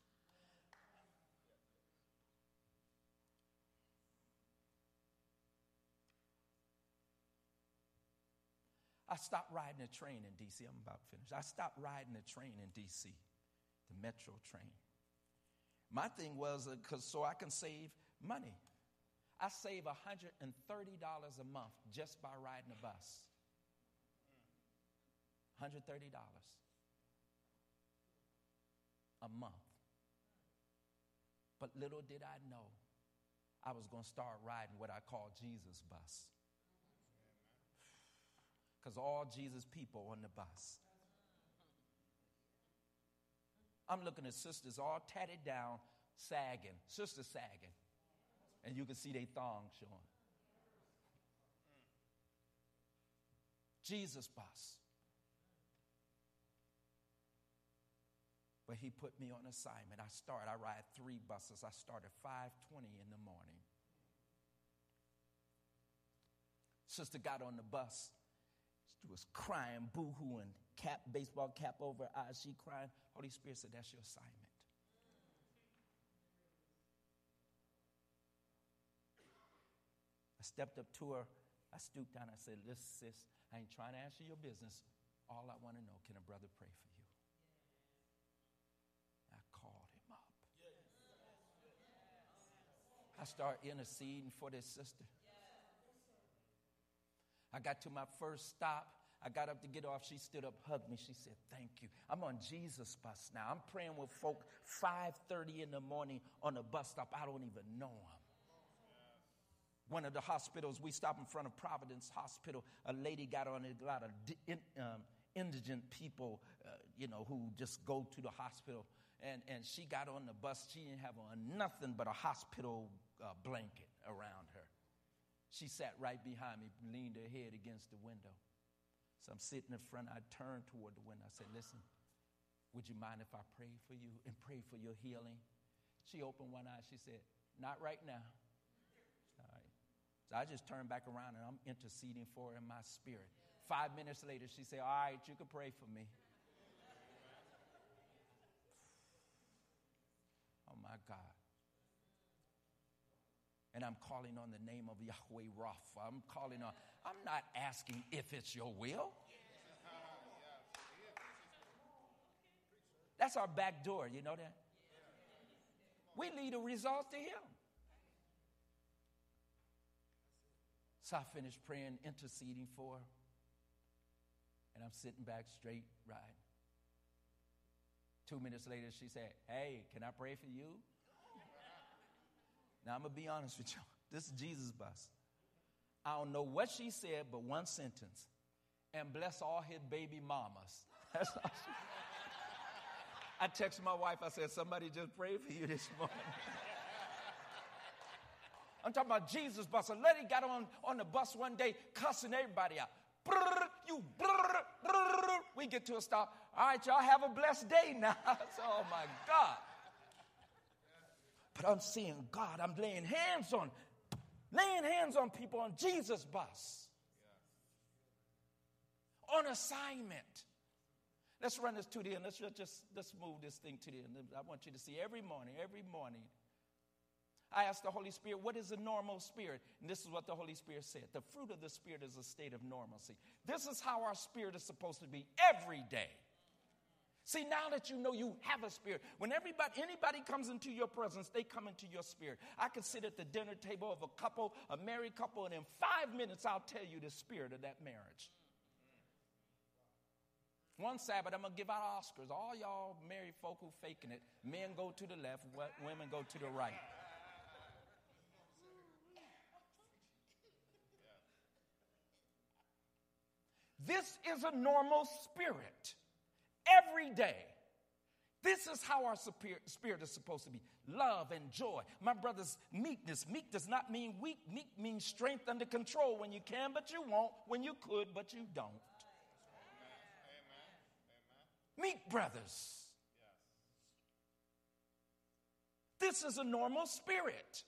I stopped riding a train in DC. I'm about finished. I stopped riding a train in DC, the metro train. My thing was because uh, so I can save money. I save $130 a month just by riding a bus. $130. a month. But little did I know I was going to start riding what I call Jesus bus. Because all Jesus people on the bus. I'm looking at sisters all tatted down, sagging, sister sagging. And you can see they thong showing. Jesus bus. But he put me on assignment. I start, I ride three buses. I start at 5:20 in the morning. Sister got on the bus. She was crying, boo-hooing, cap, baseball cap over her eyes. She crying. Holy Spirit said, That's your assignment. I stepped up to her. I stooped down. I said, Listen, sis, I ain't trying to answer your business. All I want to know, can a brother pray for you? I called him up. I started interceding for this sister. I got to my first stop. I got up to get off. She stood up, hugged me. She said, "Thank you." I'm on Jesus bus now. I'm praying with folk 5:30 in the morning on a bus stop. I don't even know them one of the hospitals, we stopped in front of Providence Hospital. A lady got on a lot of um, indigent people, uh, you know, who just go to the hospital. And, and she got on the bus. She didn't have on nothing but a hospital uh, blanket around her. She sat right behind me, leaned her head against the window. So I'm sitting in front. I turned toward the window. I said, Listen, would you mind if I pray for you and pray for your healing? She opened one eye. She said, Not right now. So I just turned back around and I'm interceding for her in my spirit. Five minutes later, she said, All right, you can pray for me. Oh my God. And I'm calling on the name of Yahweh Rapha. I'm calling on, I'm not asking if it's your will. That's our back door, you know that? We lead a result to Him. So I finished praying, interceding for her. And I'm sitting back straight, riding. Two minutes later, she said, Hey, can I pray for you? Now, I'm going to be honest with y'all. This is Jesus' bus. I don't know what she said, but one sentence. And bless all his baby mamas. That's all she I texted my wife, I said, Somebody just prayed for you this morning. I'm talking about Jesus bus. A lady got on, on the bus one day cussing everybody out. Brrr, you brrr, brrr. We get to a stop. All right, y'all have a blessed day now. oh my God. But I'm seeing God. I'm laying hands on, laying hands on people on Jesus bus. On assignment. Let's run this to the end. Let's just let's move this thing to the end. I want you to see every morning, every morning I asked the Holy Spirit, what is a normal spirit? And this is what the Holy Spirit said. The fruit of the Spirit is a state of normalcy. This is how our spirit is supposed to be every day. See, now that you know you have a spirit, when everybody, anybody comes into your presence, they come into your spirit. I can sit at the dinner table of a couple, a married couple, and in five minutes, I'll tell you the spirit of that marriage. One Sabbath, I'm going to give out Oscars. All y'all married folk who faking it, men go to the left, women go to the right. This is a normal spirit every day. This is how our spirit is supposed to be love and joy. My brothers, meekness. Meek does not mean weak. Meek means strength under control when you can, but you won't, when you could, but you don't. Meek brothers. This is a normal spirit.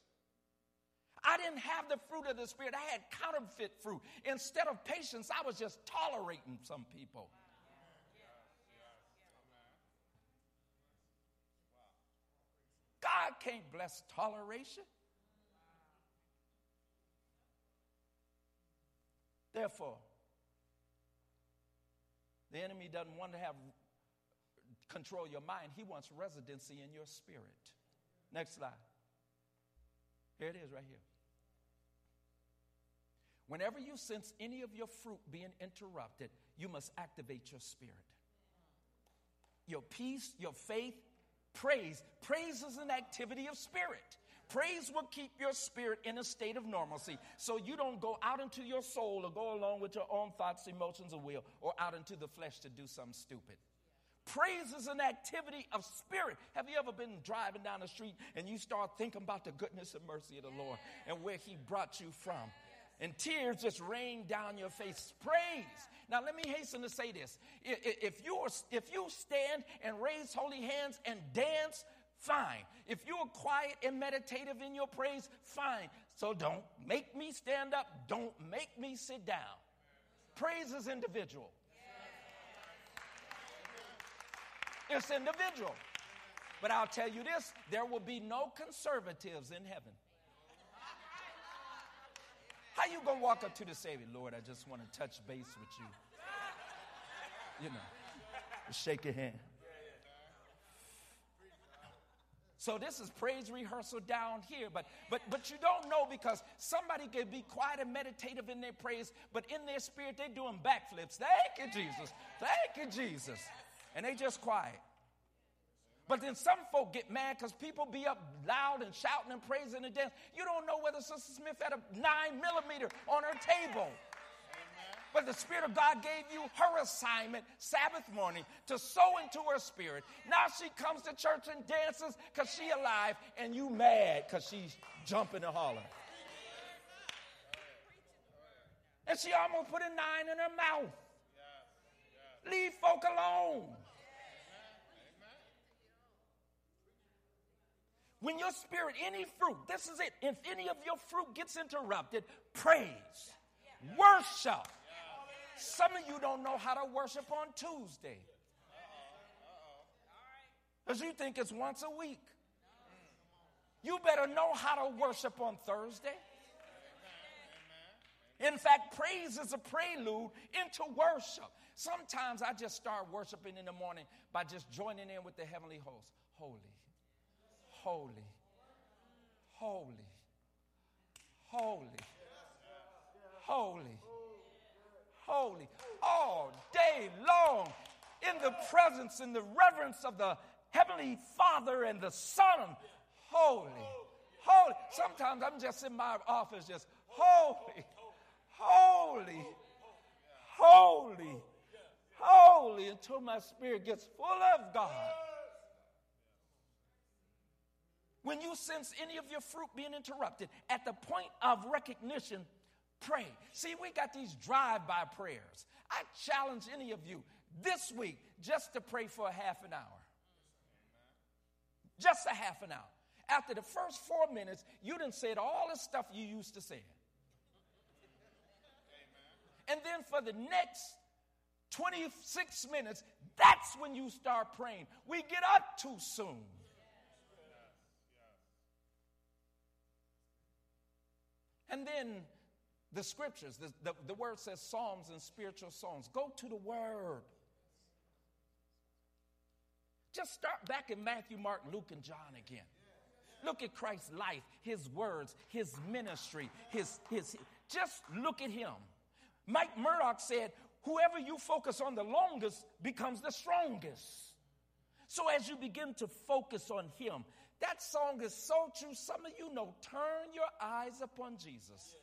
I didn't have the fruit of the Spirit. I had counterfeit fruit. Instead of patience, I was just tolerating some people. God can't bless toleration. Therefore, the enemy doesn't want to have control your mind. He wants residency in your spirit. Next slide. Here it is right here. Whenever you sense any of your fruit being interrupted, you must activate your spirit. Your peace, your faith, praise. Praise is an activity of spirit. Praise will keep your spirit in a state of normalcy so you don't go out into your soul or go along with your own thoughts, emotions, or will, or out into the flesh to do something stupid. Praise is an activity of spirit. Have you ever been driving down the street and you start thinking about the goodness and mercy of the Lord and where He brought you from? And tears just rain down your face. Praise. Now, let me hasten to say this. If you, if you stand and raise holy hands and dance, fine. If you're quiet and meditative in your praise, fine. So don't make me stand up, don't make me sit down. Praise is individual. It's individual. But I'll tell you this there will be no conservatives in heaven. How you gonna walk up to the Savior, Lord? I just want to touch base with you. You know, shake your hand. So this is praise rehearsal down here, but but but you don't know because somebody can be quiet and meditative in their praise, but in their spirit they're doing backflips. Thank you, Jesus. Thank you, Jesus. And they just quiet. But then some folk get mad because people be up loud and shouting and praising and dancing. You don't know whether Sister Smith had a nine millimeter on her table. But the Spirit of God gave you her assignment Sabbath morning to sow into her spirit. Now she comes to church and dances because she alive, and you mad because she's jumping and hollering. And she almost put a nine in her mouth. Leave folk alone. When your spirit, any fruit, this is it. If any of your fruit gets interrupted, praise, worship. Some of you don't know how to worship on Tuesday. Because you think it's once a week. You better know how to worship on Thursday. In fact, praise is a prelude into worship. Sometimes I just start worshiping in the morning by just joining in with the heavenly host. Holy, holy, holy, holy, holy, holy, all day long in the presence, in the reverence of the Heavenly Father and the Son. Holy, holy. Sometimes I'm just in my office, just holy, holy, holy, holy, until my spirit gets full of God. When you sense any of your fruit being interrupted, at the point of recognition, pray. See, we got these drive by prayers. I challenge any of you this week just to pray for a half an hour. Just a half an hour. After the first four minutes, you didn't say all the stuff you used to say. And then for the next 26 minutes, that's when you start praying. We get up too soon. And then the scriptures, the, the, the, word says psalms and spiritual songs. Go to the word. Just start back in Matthew, Mark, Luke, and John again. Look at Christ's life, his words, his ministry, his, his, just look at him. Mike Murdock said, whoever you focus on the longest becomes the strongest. So as you begin to focus on him, that song is so true. Some of you know, turn your eyes upon Jesus.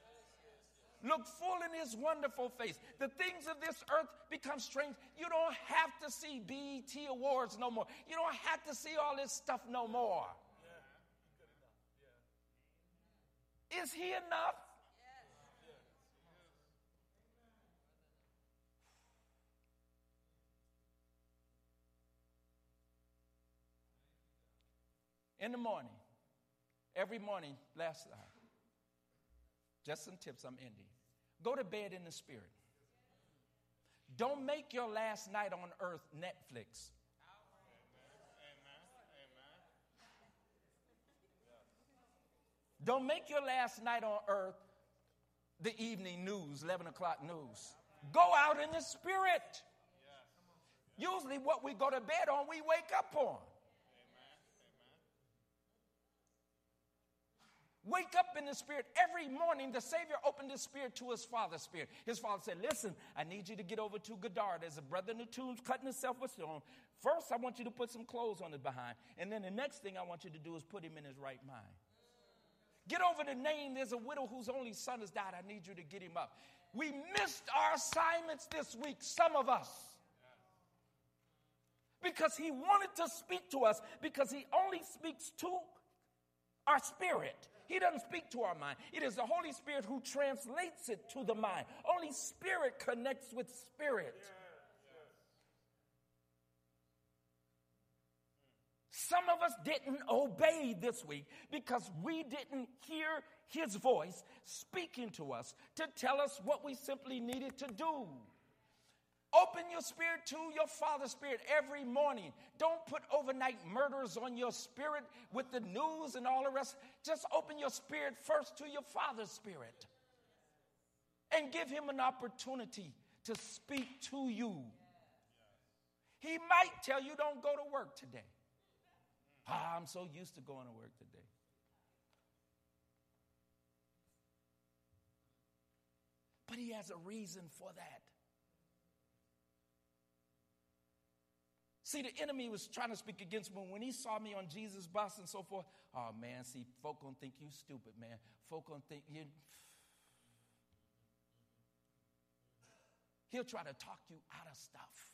Look full in his wonderful face. The things of this earth become strange. You don't have to see BET awards no more. You don't have to see all this stuff no more. Is he enough? In the morning, every morning, last night, just some tips, I'm ending. Go to bed in the spirit. Don't make your last night on earth Netflix. Don't make your last night on earth the evening news, 11 o'clock news. Go out in the spirit. Usually, what we go to bed on, we wake up on. Wake up in the spirit. Every morning, the Savior opened his spirit to his father's spirit. His father said, Listen, I need you to get over to Gadara. There's a brother in the tombs cutting himself with stone. First, I want you to put some clothes on his behind. And then the next thing I want you to do is put him in his right mind. Get over the Nain. There's a widow whose only son has died. I need you to get him up. We missed our assignments this week, some of us. Because he wanted to speak to us, because he only speaks to our spirit. He doesn't speak to our mind. It is the Holy Spirit who translates it to the mind. Only spirit connects with spirit. Hmm. Some of us didn't obey this week because we didn't hear his voice speaking to us to tell us what we simply needed to do. Open your spirit to your Father's Spirit every morning. Don't put overnight murders on your spirit with the news and all the rest. Just open your spirit first to your Father's Spirit and give Him an opportunity to speak to you. He might tell you, don't go to work today. Ah, I'm so used to going to work today. But He has a reason for that. See, the enemy was trying to speak against me when he saw me on Jesus' bus and so forth. Oh man, see, folk gonna think you stupid, man. Folk gonna think you. He'll try to talk you out of stuff.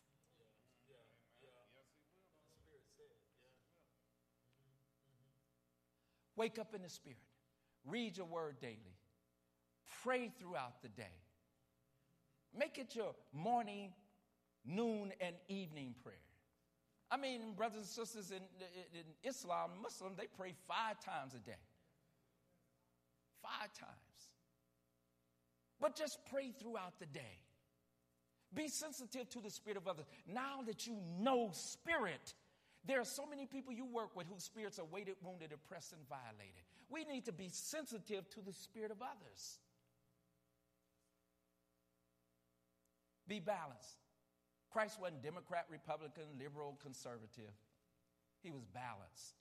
Wake up in the Spirit. Read your word daily. Pray throughout the day. Make it your morning, noon, and evening prayer. I mean, brothers and sisters in, in Islam, Muslim, they pray five times a day. Five times. But just pray throughout the day. Be sensitive to the spirit of others. Now that you know spirit, there are so many people you work with whose spirits are weighted, wounded, oppressed, and violated. We need to be sensitive to the spirit of others. Be balanced. Christ wasn't Democrat, Republican, liberal, conservative. He was balanced.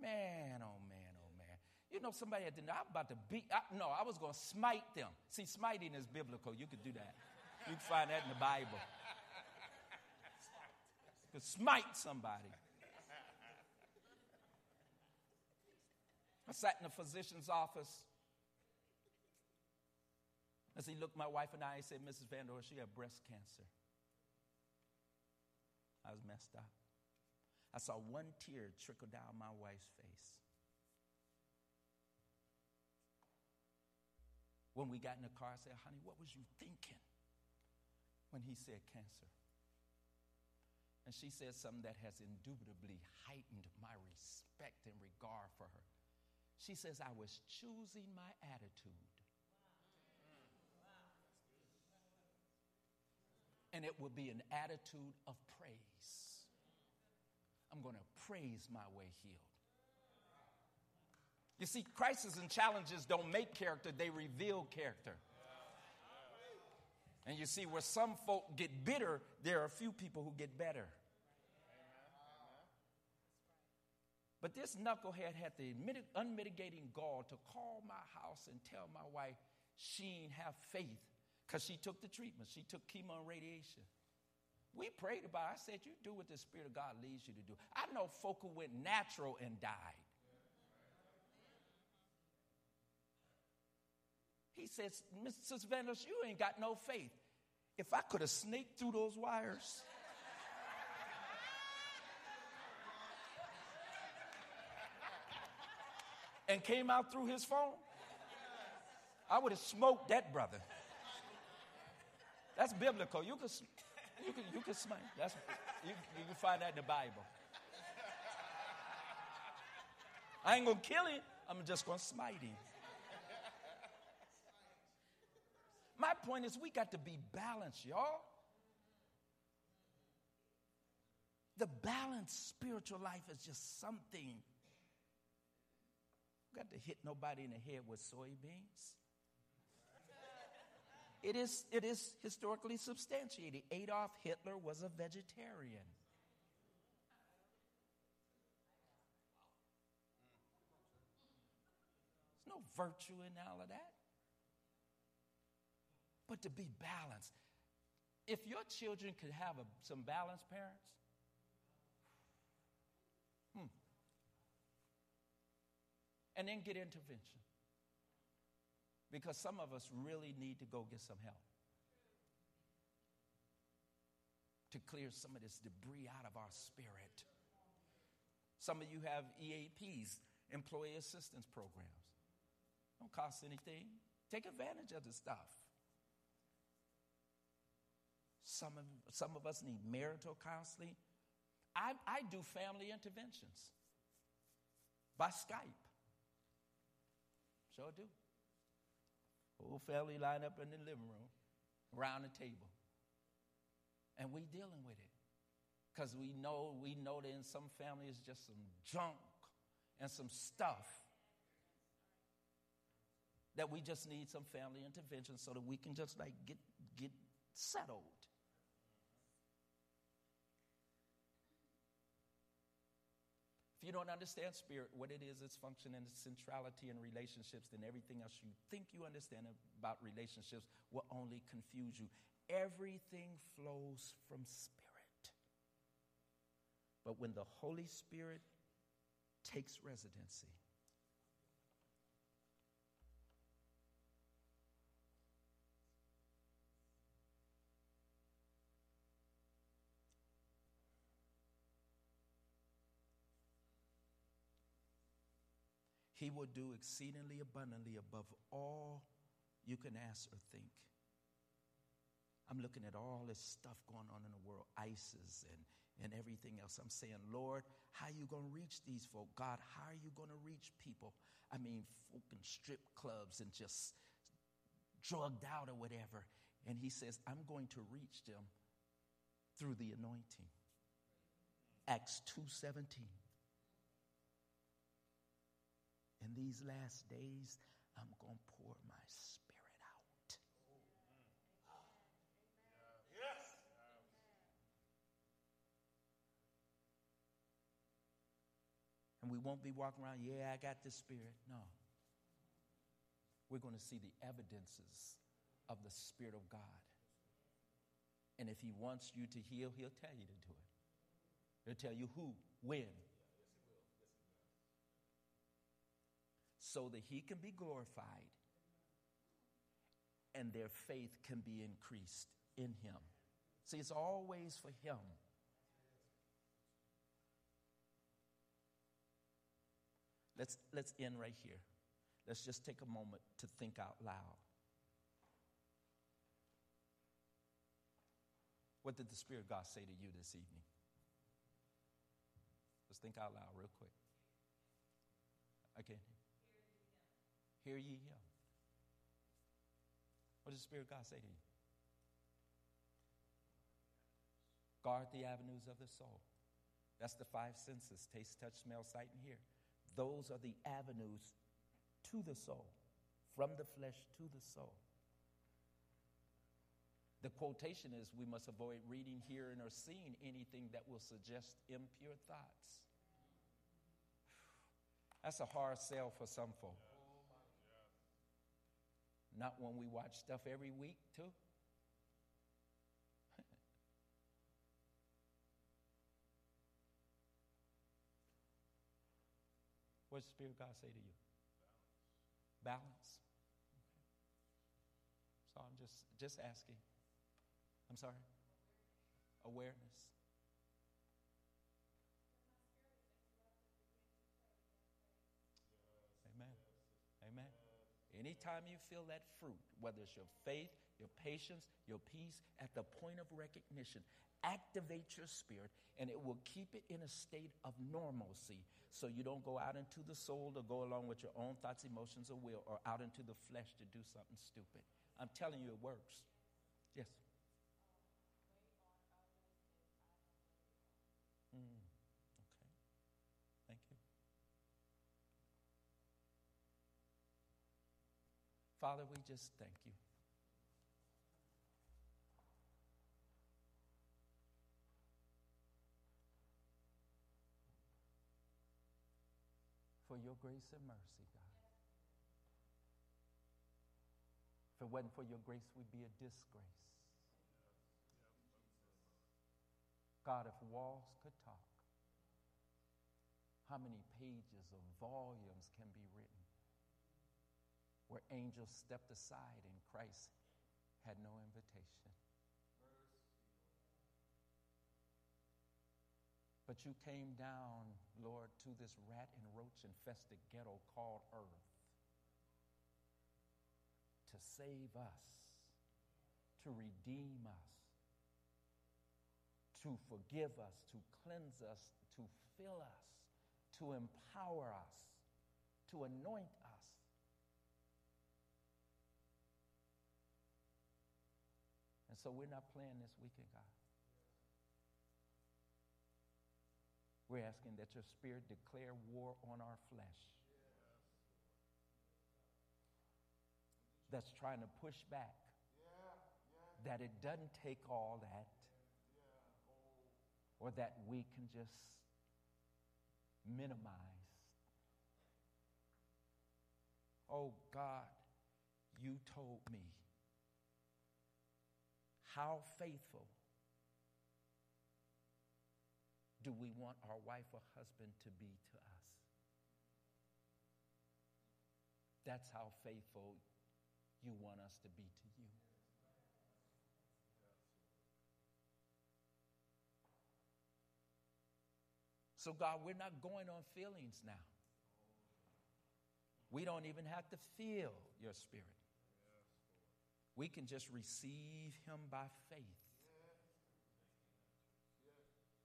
Man, oh man, oh man. You know, somebody had to I'm about to beat, I, no, I was going to smite them. See, smiting is biblical. You could do that. You can find that in the Bible. You could smite somebody. I sat in a physician's office. As he looked my wife and I, he said, Mrs. Vandor, she had breast cancer. I was messed up. I saw one tear trickle down my wife's face. When we got in the car, I said, Honey, what was you thinking when he said cancer? And she said something that has indubitably heightened my respect and regard for her. She says, I was choosing my attitude. And it will be an attitude of praise. I'm going to praise my way healed. You see, crises and challenges don't make character, they reveal character. And you see, where some folk get bitter, there are a few people who get better. But this knucklehead had the unmitigating gall to call my house and tell my wife she ain't have faith because she took the treatment. She took chemo and radiation. We prayed about it. I said, You do what the Spirit of God leads you to do. I know folk who went natural and died. He says, Mrs. Vanders, you ain't got no faith. If I could have sneaked through those wires. and came out through his phone, I would have smoked that brother. That's biblical. You can, you can, you can smite. That's, you, you can find that in the Bible. I ain't going to kill him. I'm just going to smite him. My point is, we got to be balanced, y'all. The balanced spiritual life is just something. Got to hit nobody in the head with soybeans. It is, it is historically substantiated. Adolf Hitler was a vegetarian. There's no virtue in all of that. But to be balanced. If your children could have a, some balanced parents, hmm, and then get intervention. Because some of us really need to go get some help to clear some of this debris out of our spirit. Some of you have EAPs, employee assistance programs. Don't cost anything. Take advantage of the stuff. Some of, some of us need marital counseling. I, I do family interventions by Skype. Sure do. Whole family line up in the living room, around the table. And we dealing with it because we know we know that in some families just some junk and some stuff that we just need some family intervention so that we can just like get get settled you don't understand spirit what it is its function and its centrality in relationships then everything else you think you understand about relationships will only confuse you. Everything flows from spirit. But when the Holy Spirit takes residency, He will do exceedingly abundantly above all you can ask or think. I'm looking at all this stuff going on in the world, ISIS and and everything else. I'm saying, Lord, how are you going to reach these folk? God, how are you going to reach people? I mean, folk in strip clubs and just drugged out or whatever. And he says, I'm going to reach them through the anointing. Acts 2:17. In these last days, I'm going to pour my spirit out. Yes. And we won't be walking around, yeah, I got the Spirit. No. We're going to see the evidences of the Spirit of God. And if He wants you to heal, He'll tell you to do it. He'll tell you who, when. So that He can be glorified and their faith can be increased in Him. See, it's always for Him. Let's, let's end right here. Let's just take a moment to think out loud. What did the Spirit of God say to you this evening? Let's think out loud real quick. Again. Hear ye him. What does the Spirit of God say to you? Guard the avenues of the soul. That's the five senses taste, touch, smell, sight, and hear. Those are the avenues to the soul, from the flesh to the soul. The quotation is we must avoid reading, hearing, or seeing anything that will suggest impure thoughts. That's a hard sell for some folk. Not when we watch stuff every week, too. What does the Spirit of God say to you? Balance. Balance. Okay. So I'm just just asking. I'm sorry. Awareness. Anytime you feel that fruit, whether it's your faith, your patience, your peace, at the point of recognition, activate your spirit and it will keep it in a state of normalcy so you don't go out into the soul to go along with your own thoughts, emotions, or will, or out into the flesh to do something stupid. I'm telling you, it works. Yes. Mm, okay. Thank you. Father, we just thank you. for your grace and mercy, God. If it wasn't for your grace, we'd be a disgrace. God, if walls could talk, how many pages of volumes can be written where angels stepped aside and Christ had no invitation? But you came down, Lord, to this rat and roach infested ghetto called Earth to save us, to redeem us, to forgive us, to cleanse us, to fill us, to empower us, to anoint so we're not playing this weekend, God. We're asking that your spirit declare war on our flesh. That's trying to push back. That it doesn't take all that. Or that we can just minimize. Oh God, you told me how faithful do we want our wife or husband to be to us? That's how faithful you want us to be to you. So, God, we're not going on feelings now. We don't even have to feel your spirit. We can just receive him by faith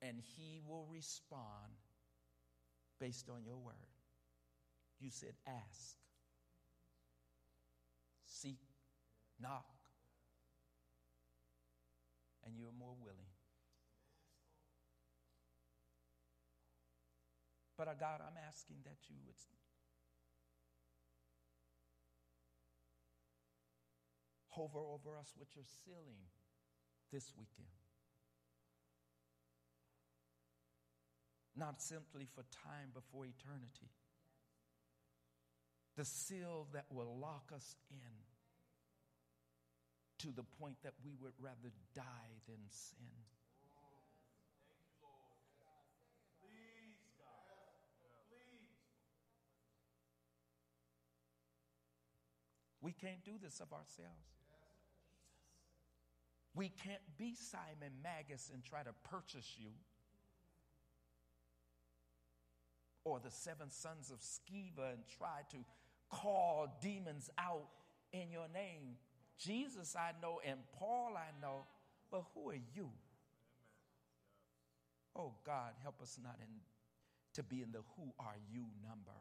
and he will respond based on your word. You said, ask, seek, knock, and you're more willing. But uh, God, I'm asking that you would hover over us with your sealing this weekend. not simply for time before eternity. The seal that will lock us in to the point that we would rather die than sin. We can't do this of ourselves. We can't be Simon Magus and try to purchase you. or the seven sons of Sceva and try to call demons out in your name. Jesus, I know, and Paul, I know, but who are you? Oh God, help us not in, to be in the who are you number.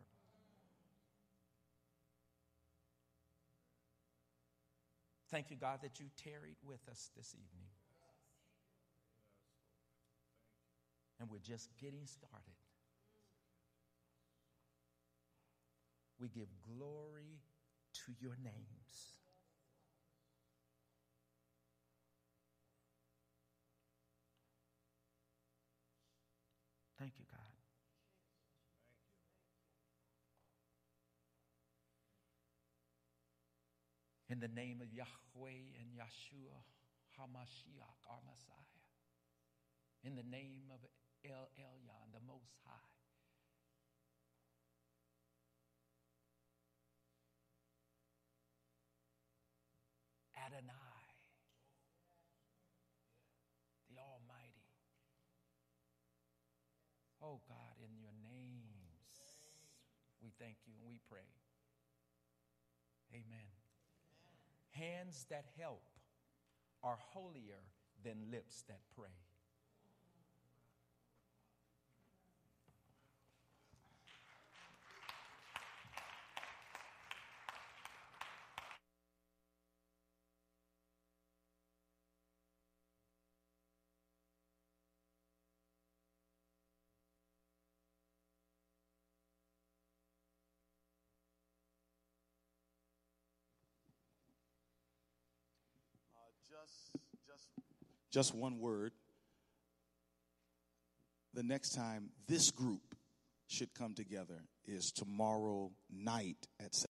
Thank you, God, that you tarried with us this evening. And we're just getting started. we give glory to your names. In the name of Yahweh and Yeshua HaMashiach, our Messiah. In the name of El Elyon, the Most High. Adonai, the Almighty. Oh God, in your names, we thank you and we pray. Amen. Hands that help are holier than lips that pray. Just just just one word. The next time this group should come together is tomorrow night at